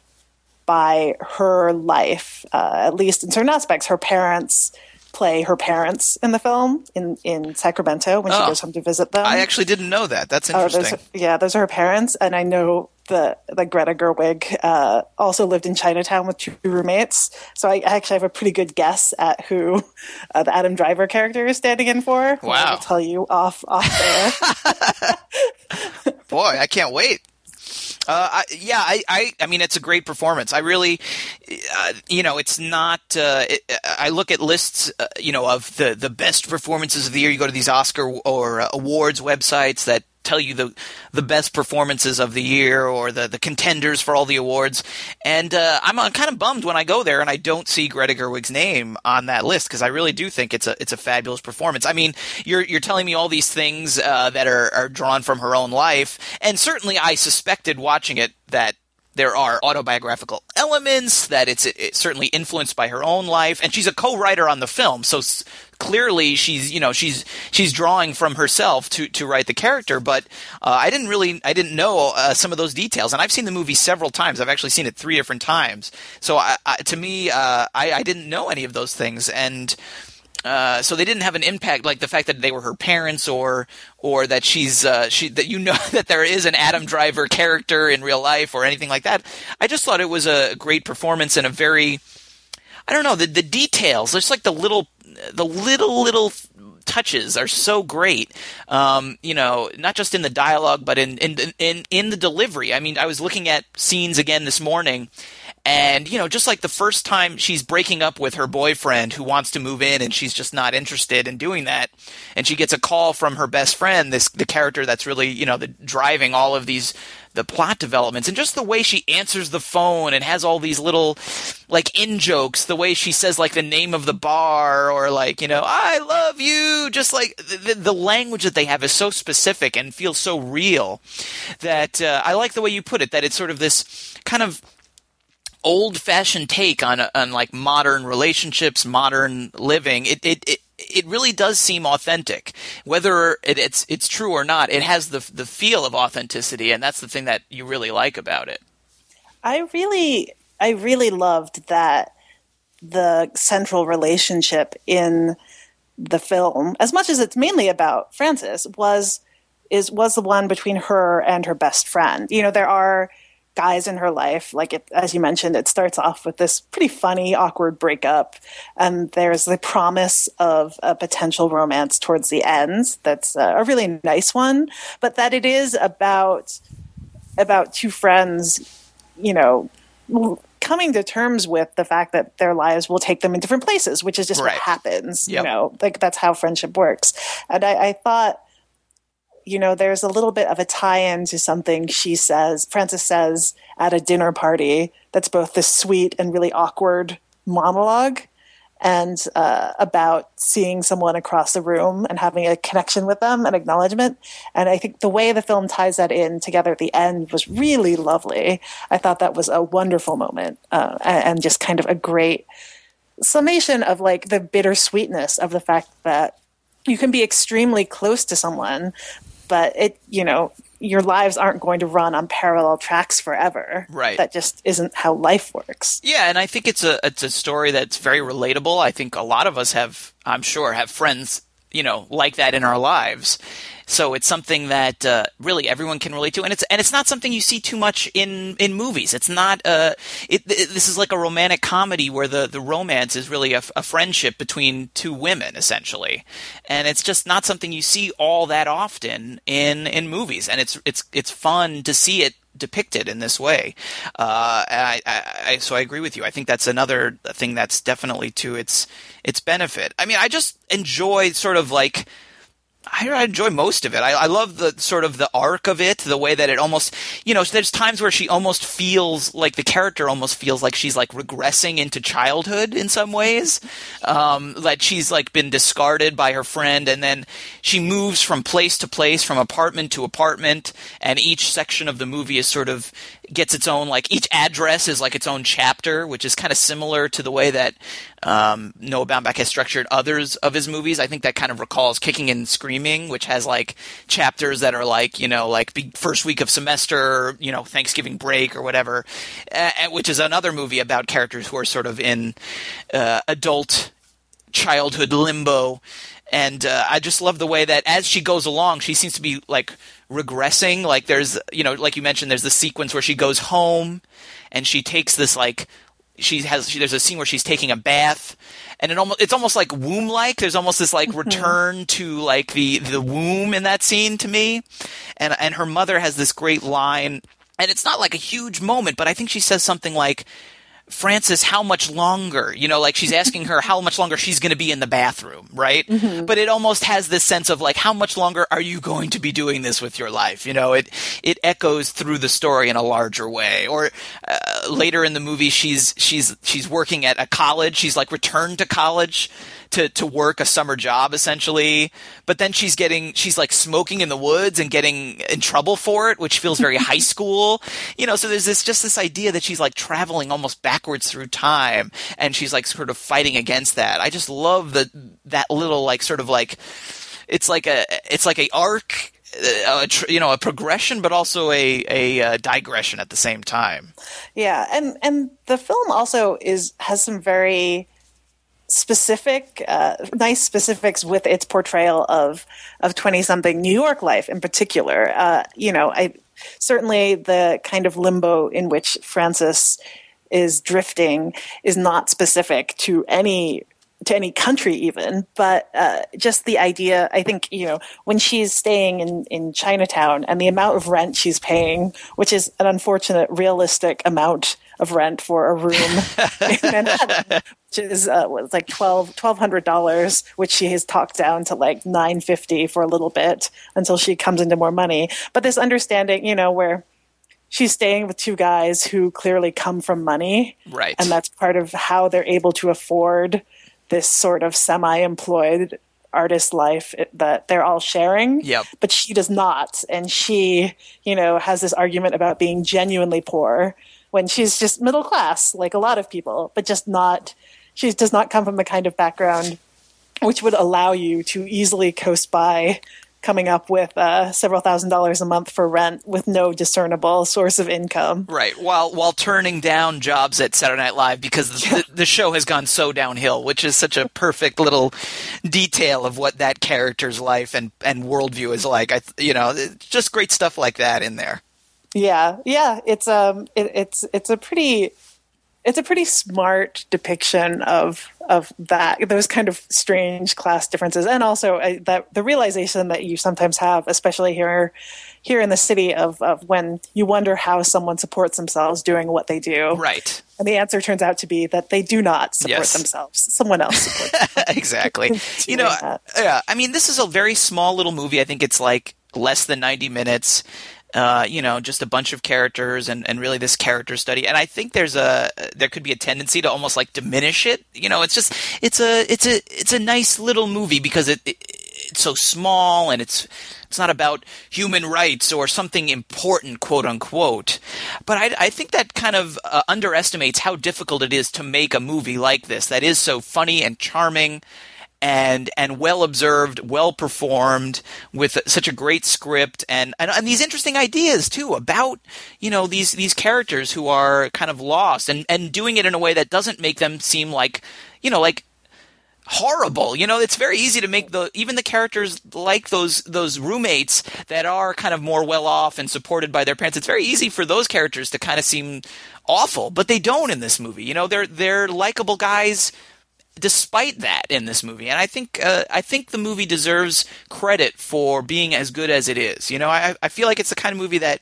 by her life, uh, at least in certain aspects. Her parents play her parents in the film in in Sacramento when she Oh. goes home to visit them. I actually didn't know that. That's Oh, those interesting. are- yeah, those are her parents, and I know the the Greta Gerwig uh, also lived in Chinatown with two roommates. So I actually have a pretty good guess at who (laughs) uh, the Adam Driver character is standing in for. Wow. I'll tell you off off there. (laughs) Boy, I can't wait. Uh, I, yeah, I, I, I mean, it's a great performance. I really, uh, you know, it's not. Uh, it, I look at lists, uh, you know, of the the best performances of the year. You go to these Oscar or uh, awards websites that tell you the the best performances of the year or the the contenders for all the awards. And uh, I'm uh, kind of bummed when I go there and I don't see Greta Gerwig's name on that list because I really do think it's a it's a fabulous performance. I mean, you're you're telling me all these things uh, that are are drawn from her own life, and certainly I suspected watching it that there are autobiographical elements that it's, it's certainly influenced by her own life and she's a co-writer on the film so clearly she's you know she's she's drawing from herself to to write the character but uh, i didn't really i didn't know uh, some of those details and i've seen the movie several times i've actually seen it three different times so I, I, to me uh, I, I didn't know any of those things and uh, so they didn't have an impact like the fact that they were her parents or or that she's uh, she that you know (laughs) that there is an Adam Driver character in real life or anything like that. I just thought it was a great performance and a very I don't know the the details. Just like the little the little little touches are so great. Um, you know, not just in the dialogue, but in in in in the delivery. I mean, I was looking at scenes again this morning. And, you know, just like the first time she's breaking up with her boyfriend who wants to move in and she's just not interested in doing that. And she gets a call from her best friend, this, the character that's really, you know, the, driving all of these, the plot developments and just the way she answers the phone and has all these little, like, in jokes, the way she says, like, the name of the bar or, like, you know, I love you. Just like the, the language that they have is so specific and feels so real that uh, I like the way you put it, that it's sort of this kind of old fashioned take on on like modern relationships, modern living. It it. it it really does seem authentic, whether it, it's it's true or not. It has the the feel of authenticity, and that's the thing that you really like about it. I really, I really loved that the central relationship in the film, as much as it's mainly about Frances, was is was the one between her and her best friend. You know, there are guys in her life, like it, as you mentioned, it starts off with this pretty funny, awkward breakup, and there's the promise of a potential romance towards the end. That's uh, a really nice one, but that it is about about two friends you know, coming to terms with the fact that their lives will take them in different places, which is just Right. what happens. Yep. You know, like that's how friendship works. And I, I thought, you know, there's a little bit of a tie-in to something she says, Frances says at a dinner party. That's both this sweet and really awkward monologue, and uh, about seeing someone across the room and having a connection with them, and acknowledgement. And I think the way the film ties that in together at the end was really lovely. I thought that was a wonderful moment uh, and just kind of a great summation of like the bittersweetness of the fact that you can be extremely close to someone, but it, you know, your lives aren't going to run on parallel tracks forever. Right. That just isn't how life works. Yeah, and I think it's a it's a story that's very relatable. I think a lot of us have, I'm sure, have friends you know like that in our lives. So it's something that uh, really everyone can relate to, and it's and it's not something you see too much in in movies. It's not uh, it, it, this is like a romantic comedy where the the romance is really a, a friendship between two women essentially, and it's just not something you see all that often in in movies, and it's it's it's fun to see it depicted in this way. Uh, I, I, I, so I agree with you. I think that's another thing that's definitely to its its benefit. I mean, I just enjoy sort of like I enjoy most of it. I, I, love the sort of the arc of it, the way that it almost, you know, there's times where she almost feels like the character almost feels like she's like regressing into childhood in some ways. Um, that she's like been discarded by her friend and then she moves from place to place, from apartment to apartment, and each section of the movie is sort of gets its own like each address is like its own chapter, which is kind of similar to the way that um, Noah Baumbach has structured others of his movies. I think that kind of recalls Kicking and Screaming, which has like chapters that are like you know like first week of semester, you know Thanksgiving break or whatever, which is another movie about characters who are sort of in uh, adult childhood limbo and uh, I just love the way that as she goes along, she seems to be like regressing. Like there's, you know, like you mentioned, there's the sequence where she goes home and she takes this like she has she, there's a scene where she's taking a bath and it almost it's almost like womb like there's almost this like mm-hmm. return to like the the womb in that scene to me and and her mother has this great line and it's not like a huge moment but i think she says something like Frances, how much longer? You know, like she's asking her how much longer she's going to be in the bathroom, right? Mm-hmm. But it almost has this sense of like, how much longer are you going to be doing this with your life? You know, it it echoes through the story in a larger way. Or uh, later in the movie, she's she's she's working at a college. She's like returned to college to to work a summer job essentially. But then she's getting she's like smoking in the woods and getting in trouble for it, which feels very high (laughs) school. You know, so there's this just this idea that she's like traveling almost backwards through time, and she's like sort of fighting against that. I just love the that little like sort of like it's like a it's like a arc uh, a, you know a progression but also a, a, a uh, digression at the same time yeah and and the film also is has some very specific, uh, nice specifics with its portrayal of of twenty something New York life in particular. Uh, you know, I certainly the kind of limbo in which Frances is drifting is not specific to any to any country even but uh, just the idea i think you know when she's staying in, in chinatown and the amount of rent she's paying which is an unfortunate realistic amount of rent for a room (laughs) in Manhattan, which is uh, was like twelve twelve hundred dollars, which she has talked down to like nine fifty for a little bit until she comes into more money. But this understanding, you know, where she's staying with two guys who clearly come from money, right, and that's part of how they're able to afford this sort of semi-employed artist life that they're all sharing. Yep. But she does not. And she, you know, has this argument about being genuinely poor when she's just middle class, like a lot of people, but just not, she does not come from the kind of background which would allow you to easily coast by coming up with uh, several thousand dollars a month for rent with no discernible source of income. Right. While while turning down jobs at Saturday Night Live because the, the, the, show has gone so downhill, which is such a perfect little detail of what that character's life and and worldview is like. I you know just great stuff like that in there. Yeah, yeah, it's um, it, it's it's a pretty, it's a pretty smart depiction of of that those kind of strange class differences, and also uh, that the realization that you sometimes have, especially here, here in the city, of of when you wonder how someone supports themselves doing what they do, right? And the answer turns out to be that they do not support yes. themselves; someone else supports. them. (laughs) exactly. (laughs) you know, that. yeah. I mean, this is a very small little movie. I think it's like less than ninety minutes uh, you know, just a bunch of characters and, and really this character study. And I think there's a there could be a tendency to almost like diminish it. You know, it's just it's a it's a it's a nice little movie because it, it it's so small and it's it's not about human rights or something important, quote unquote. But I, I think that kind of uh, underestimates how difficult it is to make a movie like this that is so funny and charming and and well observed, well performed, with such a great script and, and, and these interesting ideas too about you know these these characters who are kind of lost and and doing it in a way that doesn't make them seem like you know like horrible. You know, it's very easy to make the even the characters like those those roommates that are kind of more well off and supported by their parents. It's very easy for those characters to kind of seem awful, but they don't in this movie. You know, they're they're likable guys despite that in this movie. And I think uh, I think the movie deserves credit for being as good as it is. You know, I I feel like it's the kind of movie that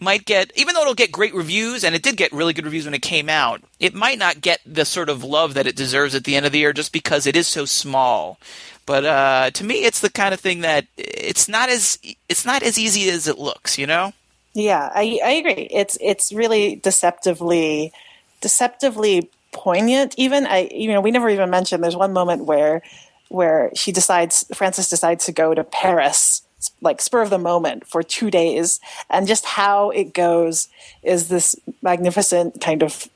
might get even though it'll get great reviews and it did get really good reviews when it came out, it might not get the sort of love that it deserves at the end of the year just because it is so small. But uh, to me, it's the kind of thing that it's not as it's not as easy as it looks. You know. Yeah, I, I agree. It's it's really deceptively deceptively poignant. Even I, you know, we never even mentioned. There's one moment where where she decides Frances decides to go to Paris, like spur of the moment for two days, and just how it goes is this magnificent kind of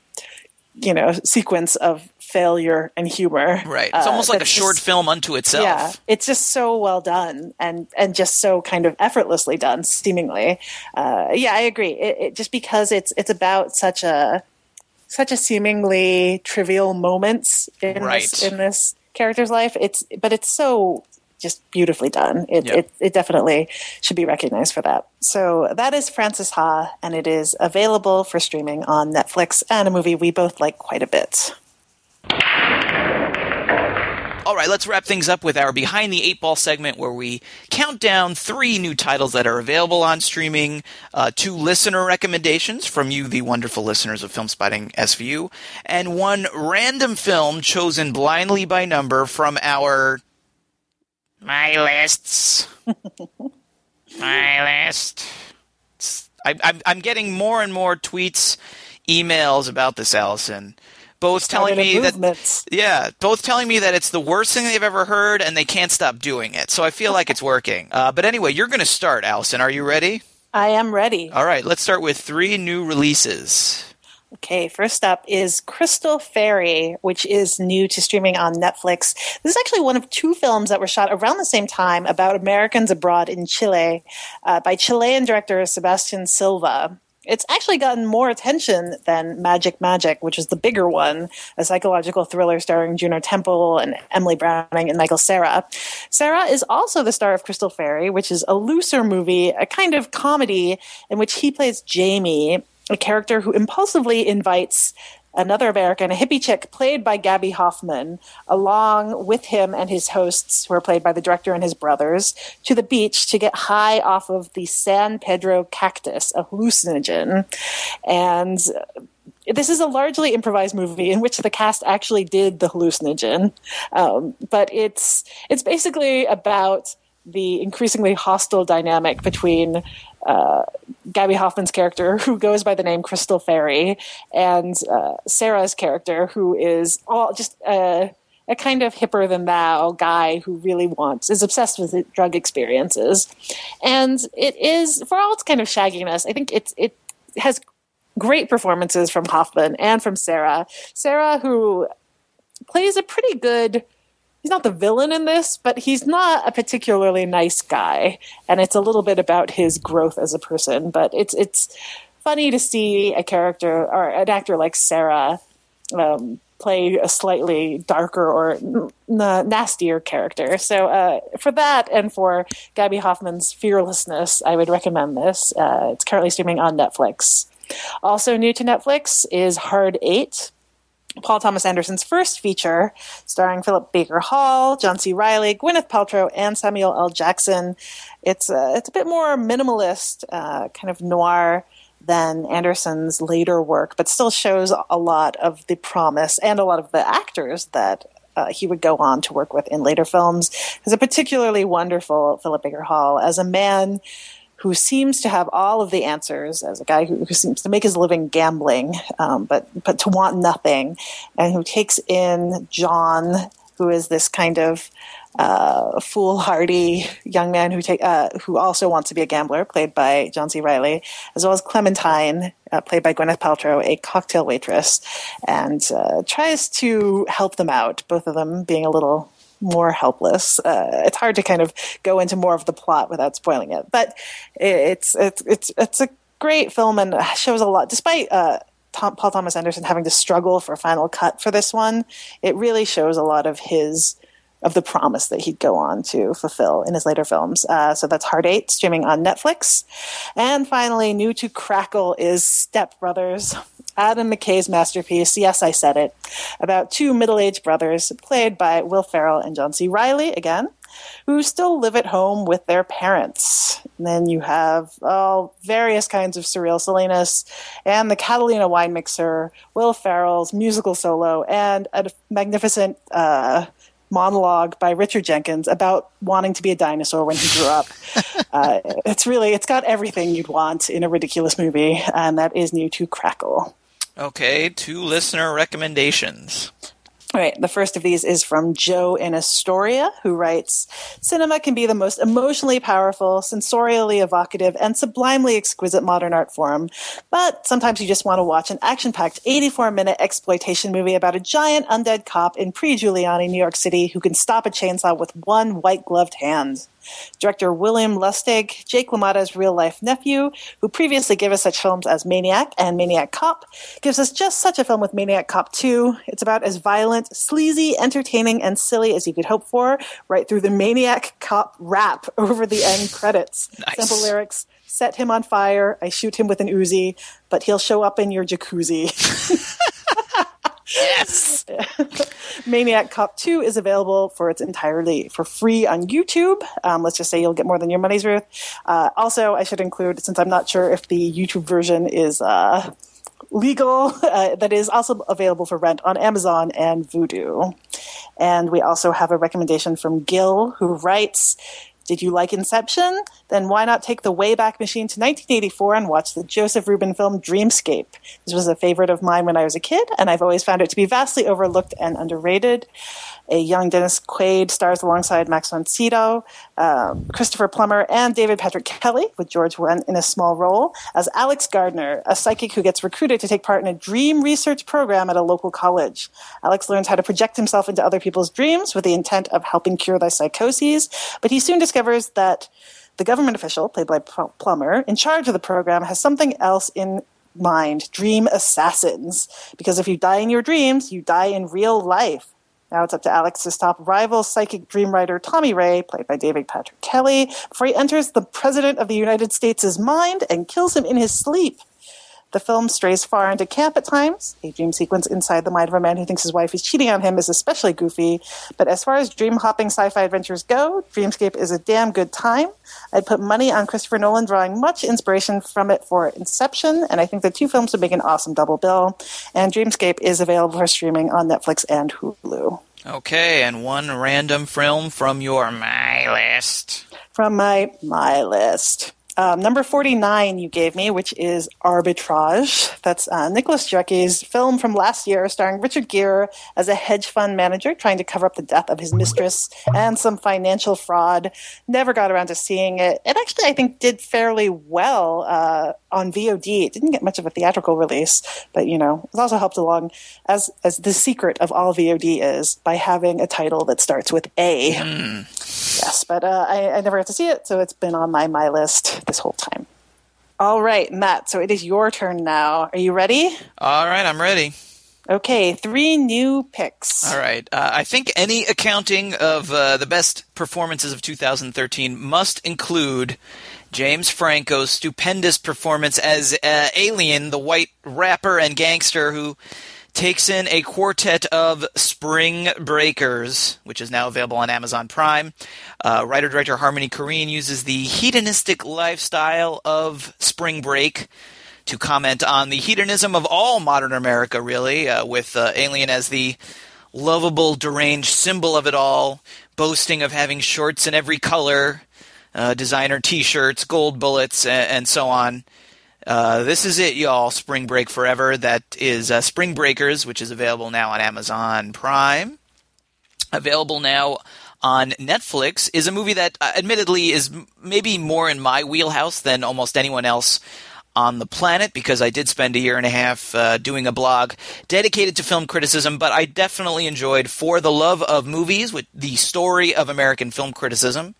you know sequence of failure and humor. Right. It's uh, almost like a short just- film unto itself. Yeah, it's just so well done and and just so kind of effortlessly done, seemingly. Uh, yeah, I agree. It, it, just because it's it's about such a such a seemingly trivial moments in this in this character's life. It's but it's so just beautifully done. It, Yeah. it it definitely should be recognized for that. So that is Frances Ha, and it is available for streaming on Netflix and a movie we both like quite a bit. All right, let's wrap things up with our behind the eight ball segment where we count down three new titles that are available on streaming, uh, two listener recommendations from you, the wonderful listeners of Filmspotting SVU, and one random film chosen blindly by number from our my lists. (laughs) my list. I, I'm, I'm getting more and more tweets, emails about this, Alison. Both telling me that yeah, both telling me that it's the worst thing they've ever heard, and they can't stop doing it. So I feel like it's (laughs) working. Uh, but anyway, you're going to start, Alison. Are you ready? I am ready. All right, let's start with three new releases. Okay, first up is Crystal Fairy, which is new to streaming on Netflix. This is actually one of two films that were shot around the same time about Americans abroad in Chile uh, by Chilean director Sebastian Silva. It's actually gotten more attention than Magic Magic, which is the bigger one, a psychological thriller starring Juno Temple and Emily Browning and Michael Cera. Cera is also the star of Crystal Fairy, which is a looser movie, a kind of comedy in which he plays Jamie, a character who impulsively invites another American, a hippie chick played by Gaby Hoffmann, along with him and his hosts, who are played by the director and his brothers, to the beach to get high off of the San Pedro cactus, a hallucinogen. And this is a largely improvised movie in which the cast actually did the hallucinogen, um, but it's it's basically about the increasingly hostile dynamic between uh, Gaby Hoffmann's character, (laughs) who goes by the name Crystal Fairy, and uh, Cera's character, who is all just a, a kind of hipper than thou guy who really wants is obsessed with drug experiences, and it is for all its kind of shagginess. I think it's it has great performances from Hoffmann and from Cera. Cera, who plays a pretty good he's not the villain in this, but he's not a particularly nice guy, and it's a little bit about his growth as a person. But it's it's funny to see a character or an actor like Cera um, play a slightly darker or n- n- nastier character. So uh, for that and for Gaby Hoffmann's fearlessness, I would recommend this. Uh, it's currently streaming on Netflix. Also new to Netflix is Hard Eight. Paul Thomas Anderson's first feature, starring Philip Baker Hall, John C. Reilly, Gwyneth Paltrow, and Samuel L. Jackson. It's a, it's a bit more minimalist, uh, kind of noir than Anderson's later work, but still shows a lot of the promise and a lot of the actors that uh, he would go on to work with in later films. There's a particularly wonderful Philip Baker Hall as a man who seems to have all of the answers as a guy who, who seems to make his living gambling, um, but but to want nothing, and who takes in John, who is this kind of uh, foolhardy young man who take uh, who also wants to be a gambler, played by John C. Reilly, as well as Clementine, uh, played by Gwyneth Paltrow, a cocktail waitress, and uh, tries to help them out. Both of them being a little more helpless. Uh, it's hard to kind of go into more of the plot without spoiling it, but it's it's it's it's a great film and shows a lot. Despite uh, Tom, Paul Thomas Anderson having to struggle for a final cut for this one, it really shows a lot of his of the promise that he'd go on to fulfill in his later films. Uh, so that's Hard Eight, streaming on Netflix. And finally, new to Crackle is Step Brothers. Adam McKay's masterpiece, yes, I said it, about two middle aged brothers, played by Will Ferrell and John C. Reilly again, who still live at home with their parents. And then you have all various kinds of surreal silliness, and the Catalina wine mixer, Will Ferrell's musical solo, and a magnificent uh, monologue by Richard Jenkins about wanting to be a dinosaur when he grew up. (laughs) uh, it's really, it's got everything you'd want in a ridiculous movie, and that is new to Crackle. Okay, two listener recommendations. All right, the first of these is from Joe in Astoria, who writes Cinema can be the most emotionally powerful, sensorially evocative, and sublimely exquisite modern art form. But sometimes you just want to watch an action packed 84 minute exploitation movie about a giant undead cop in pre Giuliani New York City who can stop a chainsaw with one white gloved hand. Director William Lustig, Jake LaMotta's real life nephew, who previously gave us such films as Maniac and Maniac Cop, gives us just such a film with Maniac Cop 2. It's about as violent, sleazy, entertaining, and silly as you could hope for, right through the Maniac Cop rap (laughs) over the end credits. (laughs) Nice. Simple lyrics set him on fire, I shoot him with an Uzi, but he'll show up in your jacuzzi. (laughs) yes. (laughs) Maniac Cop 2 is available for its entirely for free on YouTube. Um, let's just say you'll get more than your money's worth. Uh, also, I should include, since I'm not sure if the YouTube version is uh, legal, (laughs) uh, that is also available for rent on Amazon and Vudu. And we also have a recommendation from Gil, who writes. Did you like Inception? Then why not take the Wayback Machine to 1984 and watch the Joseph Ruben film Dreamscape? This was a favorite of mine when I was a kid, and I've always found it to be vastly overlooked and underrated. A young Dennis Quaid stars alongside Max von Sydow, um, Christopher Plummer, and David Patrick Kelly, with George Wendt in a small role, as Alex Gardner, a psychic who gets recruited to take part in a dream research program at a local college. Alex learns how to project himself into other people's dreams with the intent of helping cure their psychoses, but he soon discovers that the government official, played by Pl- Plummer, in charge of the program, has something else in mind dream assassins. Because if you die in your dreams, you die in real life. Now it's up to Alex to stop rival psychic dream writer Tommy Ray, played by David Patrick Kelly, before he enters the President of the United States' mind and kills him in his sleep. The film strays far into camp at times. A dream sequence inside the mind of a man who thinks his wife is cheating on him is especially goofy. But as far as dream hopping sci fi adventures go, Dreamscape is a damn good time. I'd put money on Christopher Nolan drawing much inspiration from it for Inception, and I think the two films would make an awesome double bill. And Dreamscape is available for streaming on Netflix and Hulu. Okay, and one random film from your my list. From my my list. Um, number 49 you gave me, which is Arbitrage. That's uh, Nicholas Jarecki's film from last year starring Richard Gere as a hedge fund manager trying to cover up the death of his mistress and some financial fraud. Never got around to seeing it. It actually, I think, did fairly well uh, on VOD. It didn't get much of a theatrical release, but, you know, it also helped along, as, as the secret of all VOD is, by having a title that starts with A. Yes, but uh, I, I never got to see it, so it's been on my my list this whole time. All right, Matt. So it is your turn now. Are you ready? All right, I'm ready. Okay, three new picks. All right. Uh, I think any accounting of uh, the best performances of 2013 must include James Franco's stupendous performance as uh, Alien, the white rapper and gangster who takes in a quartet of Spring Breakers, which is now available on Amazon Prime. Uh, Writer director Harmony Korine uses the hedonistic lifestyle of Spring Break to comment on the hedonism of all modern America, really, uh, with uh, Alien as the lovable, deranged symbol of it all, boasting of having shorts in every color, uh, designer t shirts, gold bullets, and, and so on. Uh, this is it, y'all. Spring Break Forever. That is uh, Spring Breakers, which is available now on Amazon Prime. Available now on Netflix is a movie that, uh, admittedly, is m- maybe more in my wheelhouse than almost anyone else on the planet because I did spend a year and a half uh, doing a blog dedicated to film criticism, but I definitely enjoyed For the Love of Movies, with the story of American film criticism.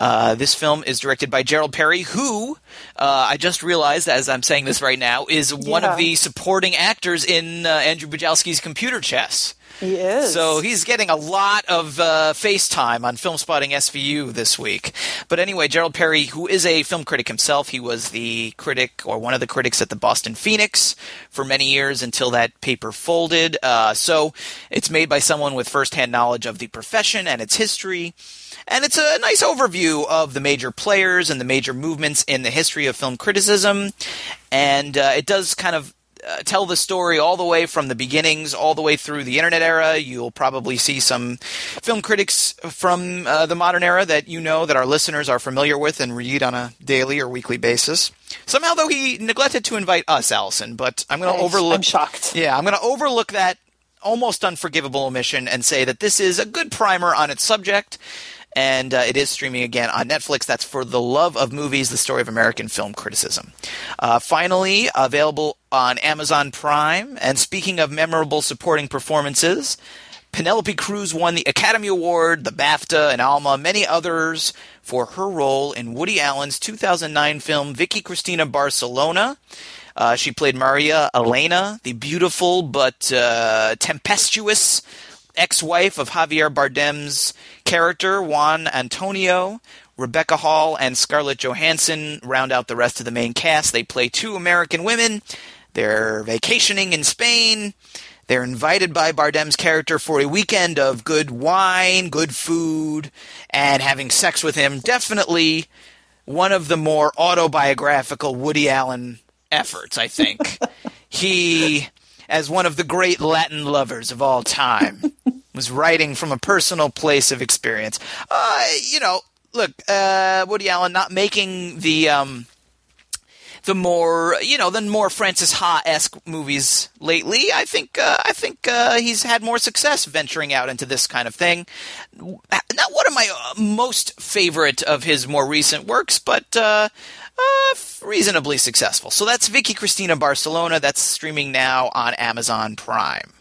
Uh, this film is directed by Gerald Peary, who uh, I just realized as I'm saying this right now is one of the supporting actors in uh, Andrew Bujalski's Computer Chess. He is. So he's getting a lot of uh, FaceTime on Filmspotting SVU this week. But anyway, Gerald Peary, who is a film critic himself, he was the critic or one of the critics at the Boston Phoenix for many years until that paper folded. Uh, so it's made by someone with firsthand knowledge of the profession and its history. And it's a nice overview of the major players and the major movements in the history of film criticism. And uh, it does kind of uh, tell the story all the way from the beginnings all the way through the internet era. You'll probably see some film critics from uh, the modern era that you know that our listeners are familiar with and read on a daily or weekly basis. Somehow, though, he neglected to invite us, Alison. But I'm going to overlook. I'm shocked. Yeah, I'm going to overlook that almost unforgivable omission and say that this is a good primer on its subject and uh, it is streaming again on Netflix. That's for the love of movies, the story of American film criticism. Uh, finally, available on Amazon Prime. And speaking of memorable supporting performances, Penelope Cruz won the Academy Award, the BAFTA, and ALMA, many others for her role in Woody Allen's 2009 film Vicky Cristina Barcelona. Uh, she played Maria Elena, the beautiful but uh, tempestuous ex-wife of Javier Bardem's character Juan Antonio. Rebecca Hall and Scarlett Johansson round out the rest of the main cast. They play two American women. They're vacationing in Spain. They're invited by Bardem's character for a weekend of good wine, good food, and having sex with him. Definitely one of the more autobiographical Woody Allen efforts, I think. (laughs) he, as one of the great Latin lovers of all time, was writing from a personal place of experience. Uh, you know, look, uh, Woody Allen not making the um, the more you know, the more Frances Ha esque movies lately. I think uh, I think uh, he's had more success venturing out into this kind of thing. Not one of my uh, most favorite of his more recent works, but. Uh, uh, reasonably successful. So that's Vicky Cristina Barcelona. That's streaming now on Amazon Prime.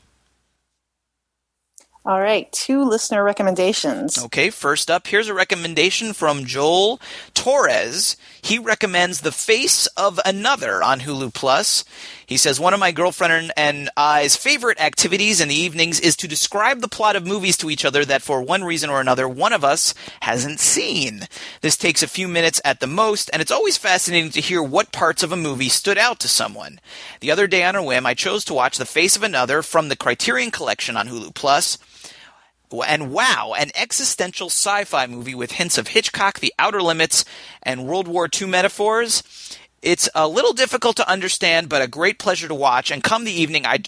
All right, two listener recommendations. Okay, first up, here's a recommendation from Joel Torres. He recommends The Face of Another on Hulu Plus. He says, One of my girlfriend and I's favorite activities in the evenings is to describe the plot of movies to each other that for one reason or another one of us hasn't seen. This takes a few minutes at the most, and it's always fascinating to hear what parts of a movie stood out to someone. The other day on a whim, I chose to watch The Face of Another from the Criterion Collection on Hulu Plus. And wow, an existential sci fi movie with hints of Hitchcock, The Outer Limits, and World War II metaphors. It's a little difficult to understand, but a great pleasure to watch. And come the evening, I,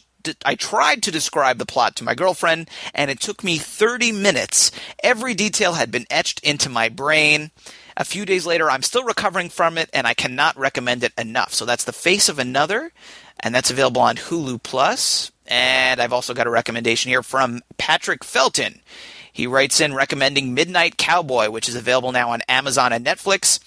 I tried to describe the plot to my girlfriend, and it took me 30 minutes. Every detail had been etched into my brain. A few days later, I'm still recovering from it, and I cannot recommend it enough. So that's The Face of Another, and that's available on Hulu Plus. And I've also got a recommendation here from Patrick Felton. He writes in recommending Midnight Cowboy, which is available now on Amazon and Netflix.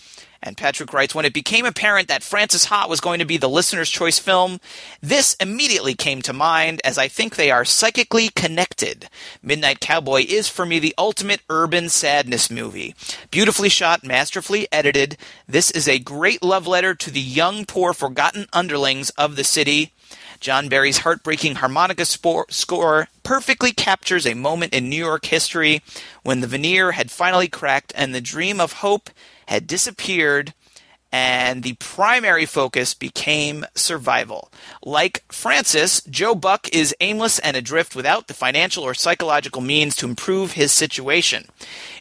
And Patrick writes, when it became apparent that Frances Ha was going to be the listener's choice film, this immediately came to mind as I think they are psychically connected. Midnight Cowboy is for me the ultimate urban sadness movie. Beautifully shot, masterfully edited, this is a great love letter to the young, poor, forgotten underlings of the city. John Barry's heartbreaking harmonica score perfectly captures a moment in New York history when the veneer had finally cracked and the dream of hope had disappeared and the primary focus became survival. Like Frances, Joe Buck is aimless and adrift without the financial or psychological means to improve his situation.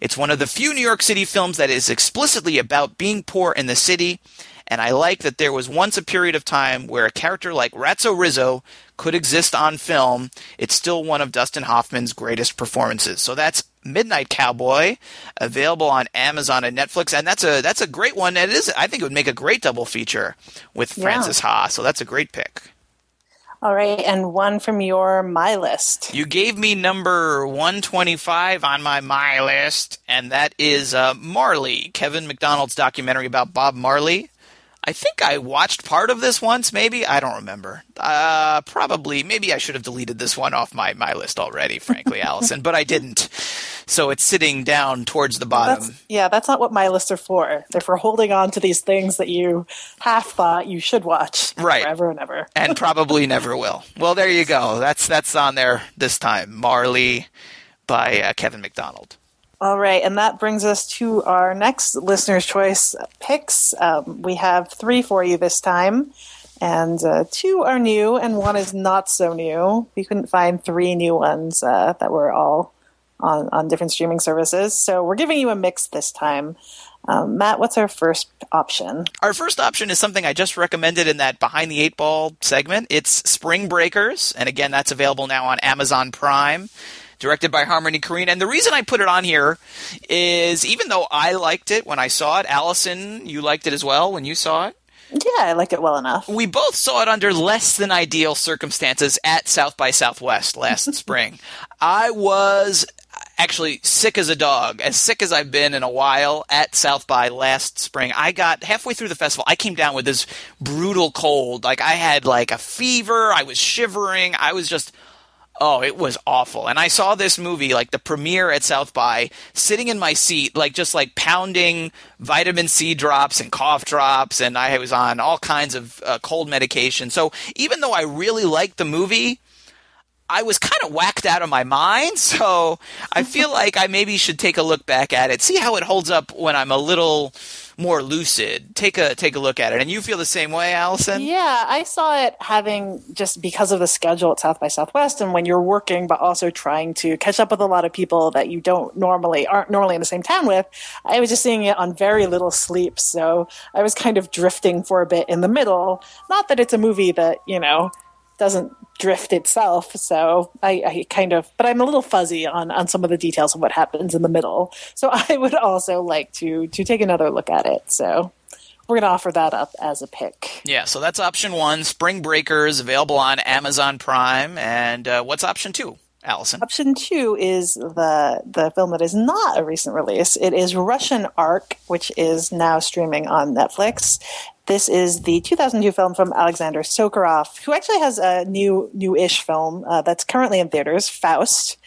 It's one of the few New York City films that is explicitly about being poor in the city and I like that there was once a period of time where a character like Ratso Rizzo could exist on film. It's still one of Dustin Hoffman's greatest performances. So that's Midnight Cowboy, available on Amazon and Netflix, and that's a that's a great one. It is, I think, it would make a great double feature with Yeah. Frances Ha. So that's a great pick. All right, and one from your my list. You gave me number 125 on my my list, and that is uh, Marley, Kevin Macdonald's documentary about Bob Marley. I think I watched part of this once, maybe. I don't remember. Uh, probably, maybe I should have deleted this one off my, my list already, frankly, (laughs) Alison, but I didn't. So it's sitting down towards the bottom. That's, yeah, that's not what my lists are for. They're for holding on to these things that you half thought you should watch Right. forever and ever. (laughs) and probably never will. Well, there you go. That's that's on there this time. Marley by uh, Kevin Macdonald. All right, and that brings us to our next listener's choice picks. Um, we have three for you this time, and uh, two are new, and one is not so new. We couldn't find three new ones uh, that were all on, on different streaming services, so we're giving you a mix this time. Um, Matt, what's our first option? Our first option is something I just recommended in that behind the eight ball segment. It's Spring Breakers, and again, that's available now on Amazon Prime. Directed by Harmony Korine. And the reason I put it on here is even though I liked it when I saw it, Alison, you liked it as well when you saw it. Yeah, I liked it well enough. We both saw it under less than ideal circumstances at South by Southwest last (laughs) spring. I was actually sick as a dog, as sick as I've been in a while at South by last spring. I got halfway through the festival, I came down with this brutal cold. Like I had like a fever, I was shivering, I was just Oh, it was awful. And I saw this movie, like the premiere at South by, sitting in my seat, like just like pounding vitamin C drops and cough drops, and I was on all kinds of uh, cold medication. So even though I really liked the movie, I was kind of whacked out of my mind. (laughs) So I feel like I maybe should take a look back at it, see how it holds up when I'm a little more lucid. Take a take a look at it. And you feel the same way, Alison? Yeah, I saw it having just because of the schedule at South by Southwest and when you're working but also trying to catch up with a lot of people that you don't normally aren't normally in the same town with. I was just seeing it on very little sleep, so I was kind of drifting for a bit in the middle. Not that it's a movie that, you know, doesn't drift itself. So I, I, kind of, but I'm a little fuzzy on on some of the details of what happens in the middle. So (laughs) I would also like to to take another look at it. So we're going to offer that up as a pick. Yeah, so that's option one. Spring Breakers available on Amazon Prime. And uh, what's option two? Alison. Option two is the the film that is not a recent release. It is Russian Ark, which is now streaming on Netflix. This is the 2002 film from Alexander Sokurov, who actually has a new new-ish film uh, that's currently in theaters, Faust.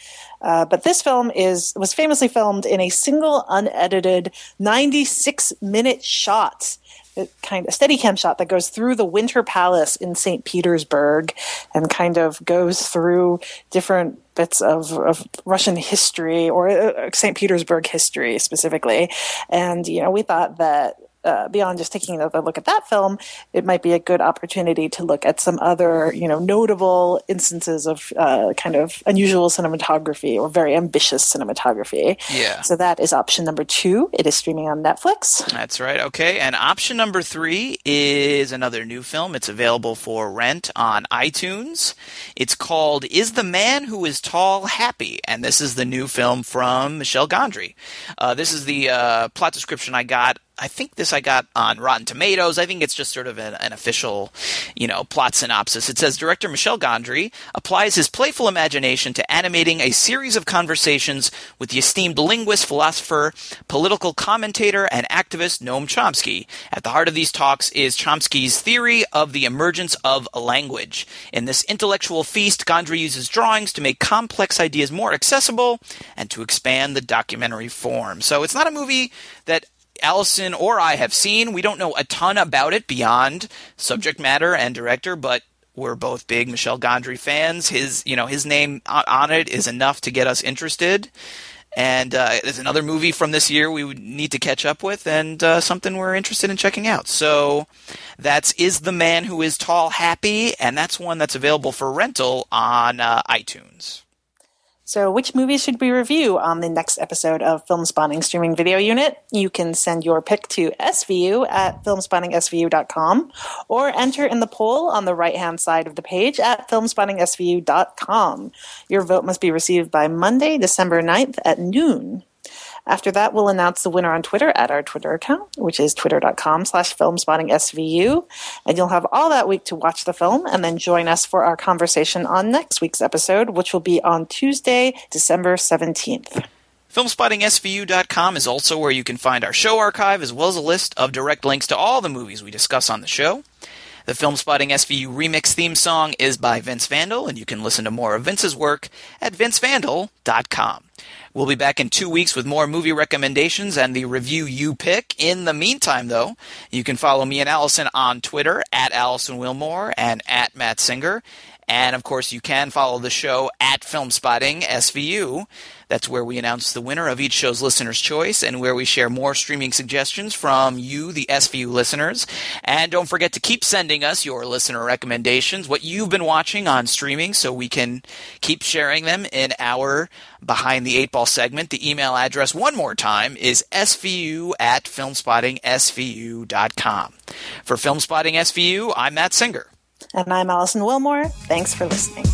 Uh, but this film is was famously filmed in a single unedited 96 minute shot it kind of steady cam shot that goes through the Winter Palace in St. Petersburg and kind of goes through different bits of, of Russian history or uh, St. Petersburg history specifically. And, you know, we thought that uh, beyond just taking another look at that film, it might be a good opportunity to look at some other, you know, notable instances of uh, kind of unusual cinematography or very ambitious cinematography. Yeah. So that is option number two. It is streaming on Netflix. That's right. Okay. And option number three is another new film. It's available for rent on iTunes. It's called Is the Man Who Is Tall Happy? And this is the new film from Michel Gondry. Uh, this is the uh, plot description I got I think this I got on Rotten Tomatoes. I think it's just sort of an, an, official, you know, plot synopsis. It says director Michel Gondry applies his playful imagination to animating a series of conversations with the esteemed linguist, philosopher, political commentator, and activist Noam Chomsky. At the heart of these talks is Chomsky's theory of the emergence of language. In this intellectual feast, Gondry uses drawings to make complex ideas more accessible and to expand the documentary form. So it's not a movie that Alison or I have seen. We don't know a ton about it beyond subject matter and director, but we're both big Michel Gondry fans. His, you know, his name on it is enough to get us interested. And uh, there's another movie from this year we would need to catch up with, and uh, something we're interested in checking out. So that's "Is the Man Who Is Tall Happy?" and that's one that's available for rental on uh, iTunes. So, which movies should we review on the next episode of Filmspotting Streaming Video Unit? You can send your pick to SVU at filmspottingsvu.com or enter in the poll on the right hand side of the page at filmspottingsvu.com. Your vote must be received by Monday, December 9th at noon. After that, we'll announce the winner on Twitter at our Twitter account, which is twitter.com slash filmspottingsvu. And you'll have all that week to watch the film and then join us for our conversation on next week's episode, which will be on Tuesday, December 17th. FilmspottingSVU.com is also where you can find our show archive as well as a list of direct links to all the movies we discuss on the show. The Filmspotting SVU remix theme song is by Vince Vandal, and you can listen to more of Vince's work at vincevandal.com. We'll be back in two weeks with more movie recommendations and the review you pick. In the meantime, though, you can follow me and Alison on Twitter at Alison Willmore and at Matt Singer. And of course, you can follow the show at Filmspotting SVU. That's where we announce the winner of each show's listener's choice and where we share more streaming suggestions from you, the SVU listeners. And don't forget to keep sending us your listener recommendations, what you've been watching on streaming, so we can keep sharing them in our Behind the Eight Ball segment. The email address, one more time, is svu at filmspottingsvu.com. For Filmspotting SVU, I'm Matt Singer. And I'm Alison Willmore. Thanks for listening.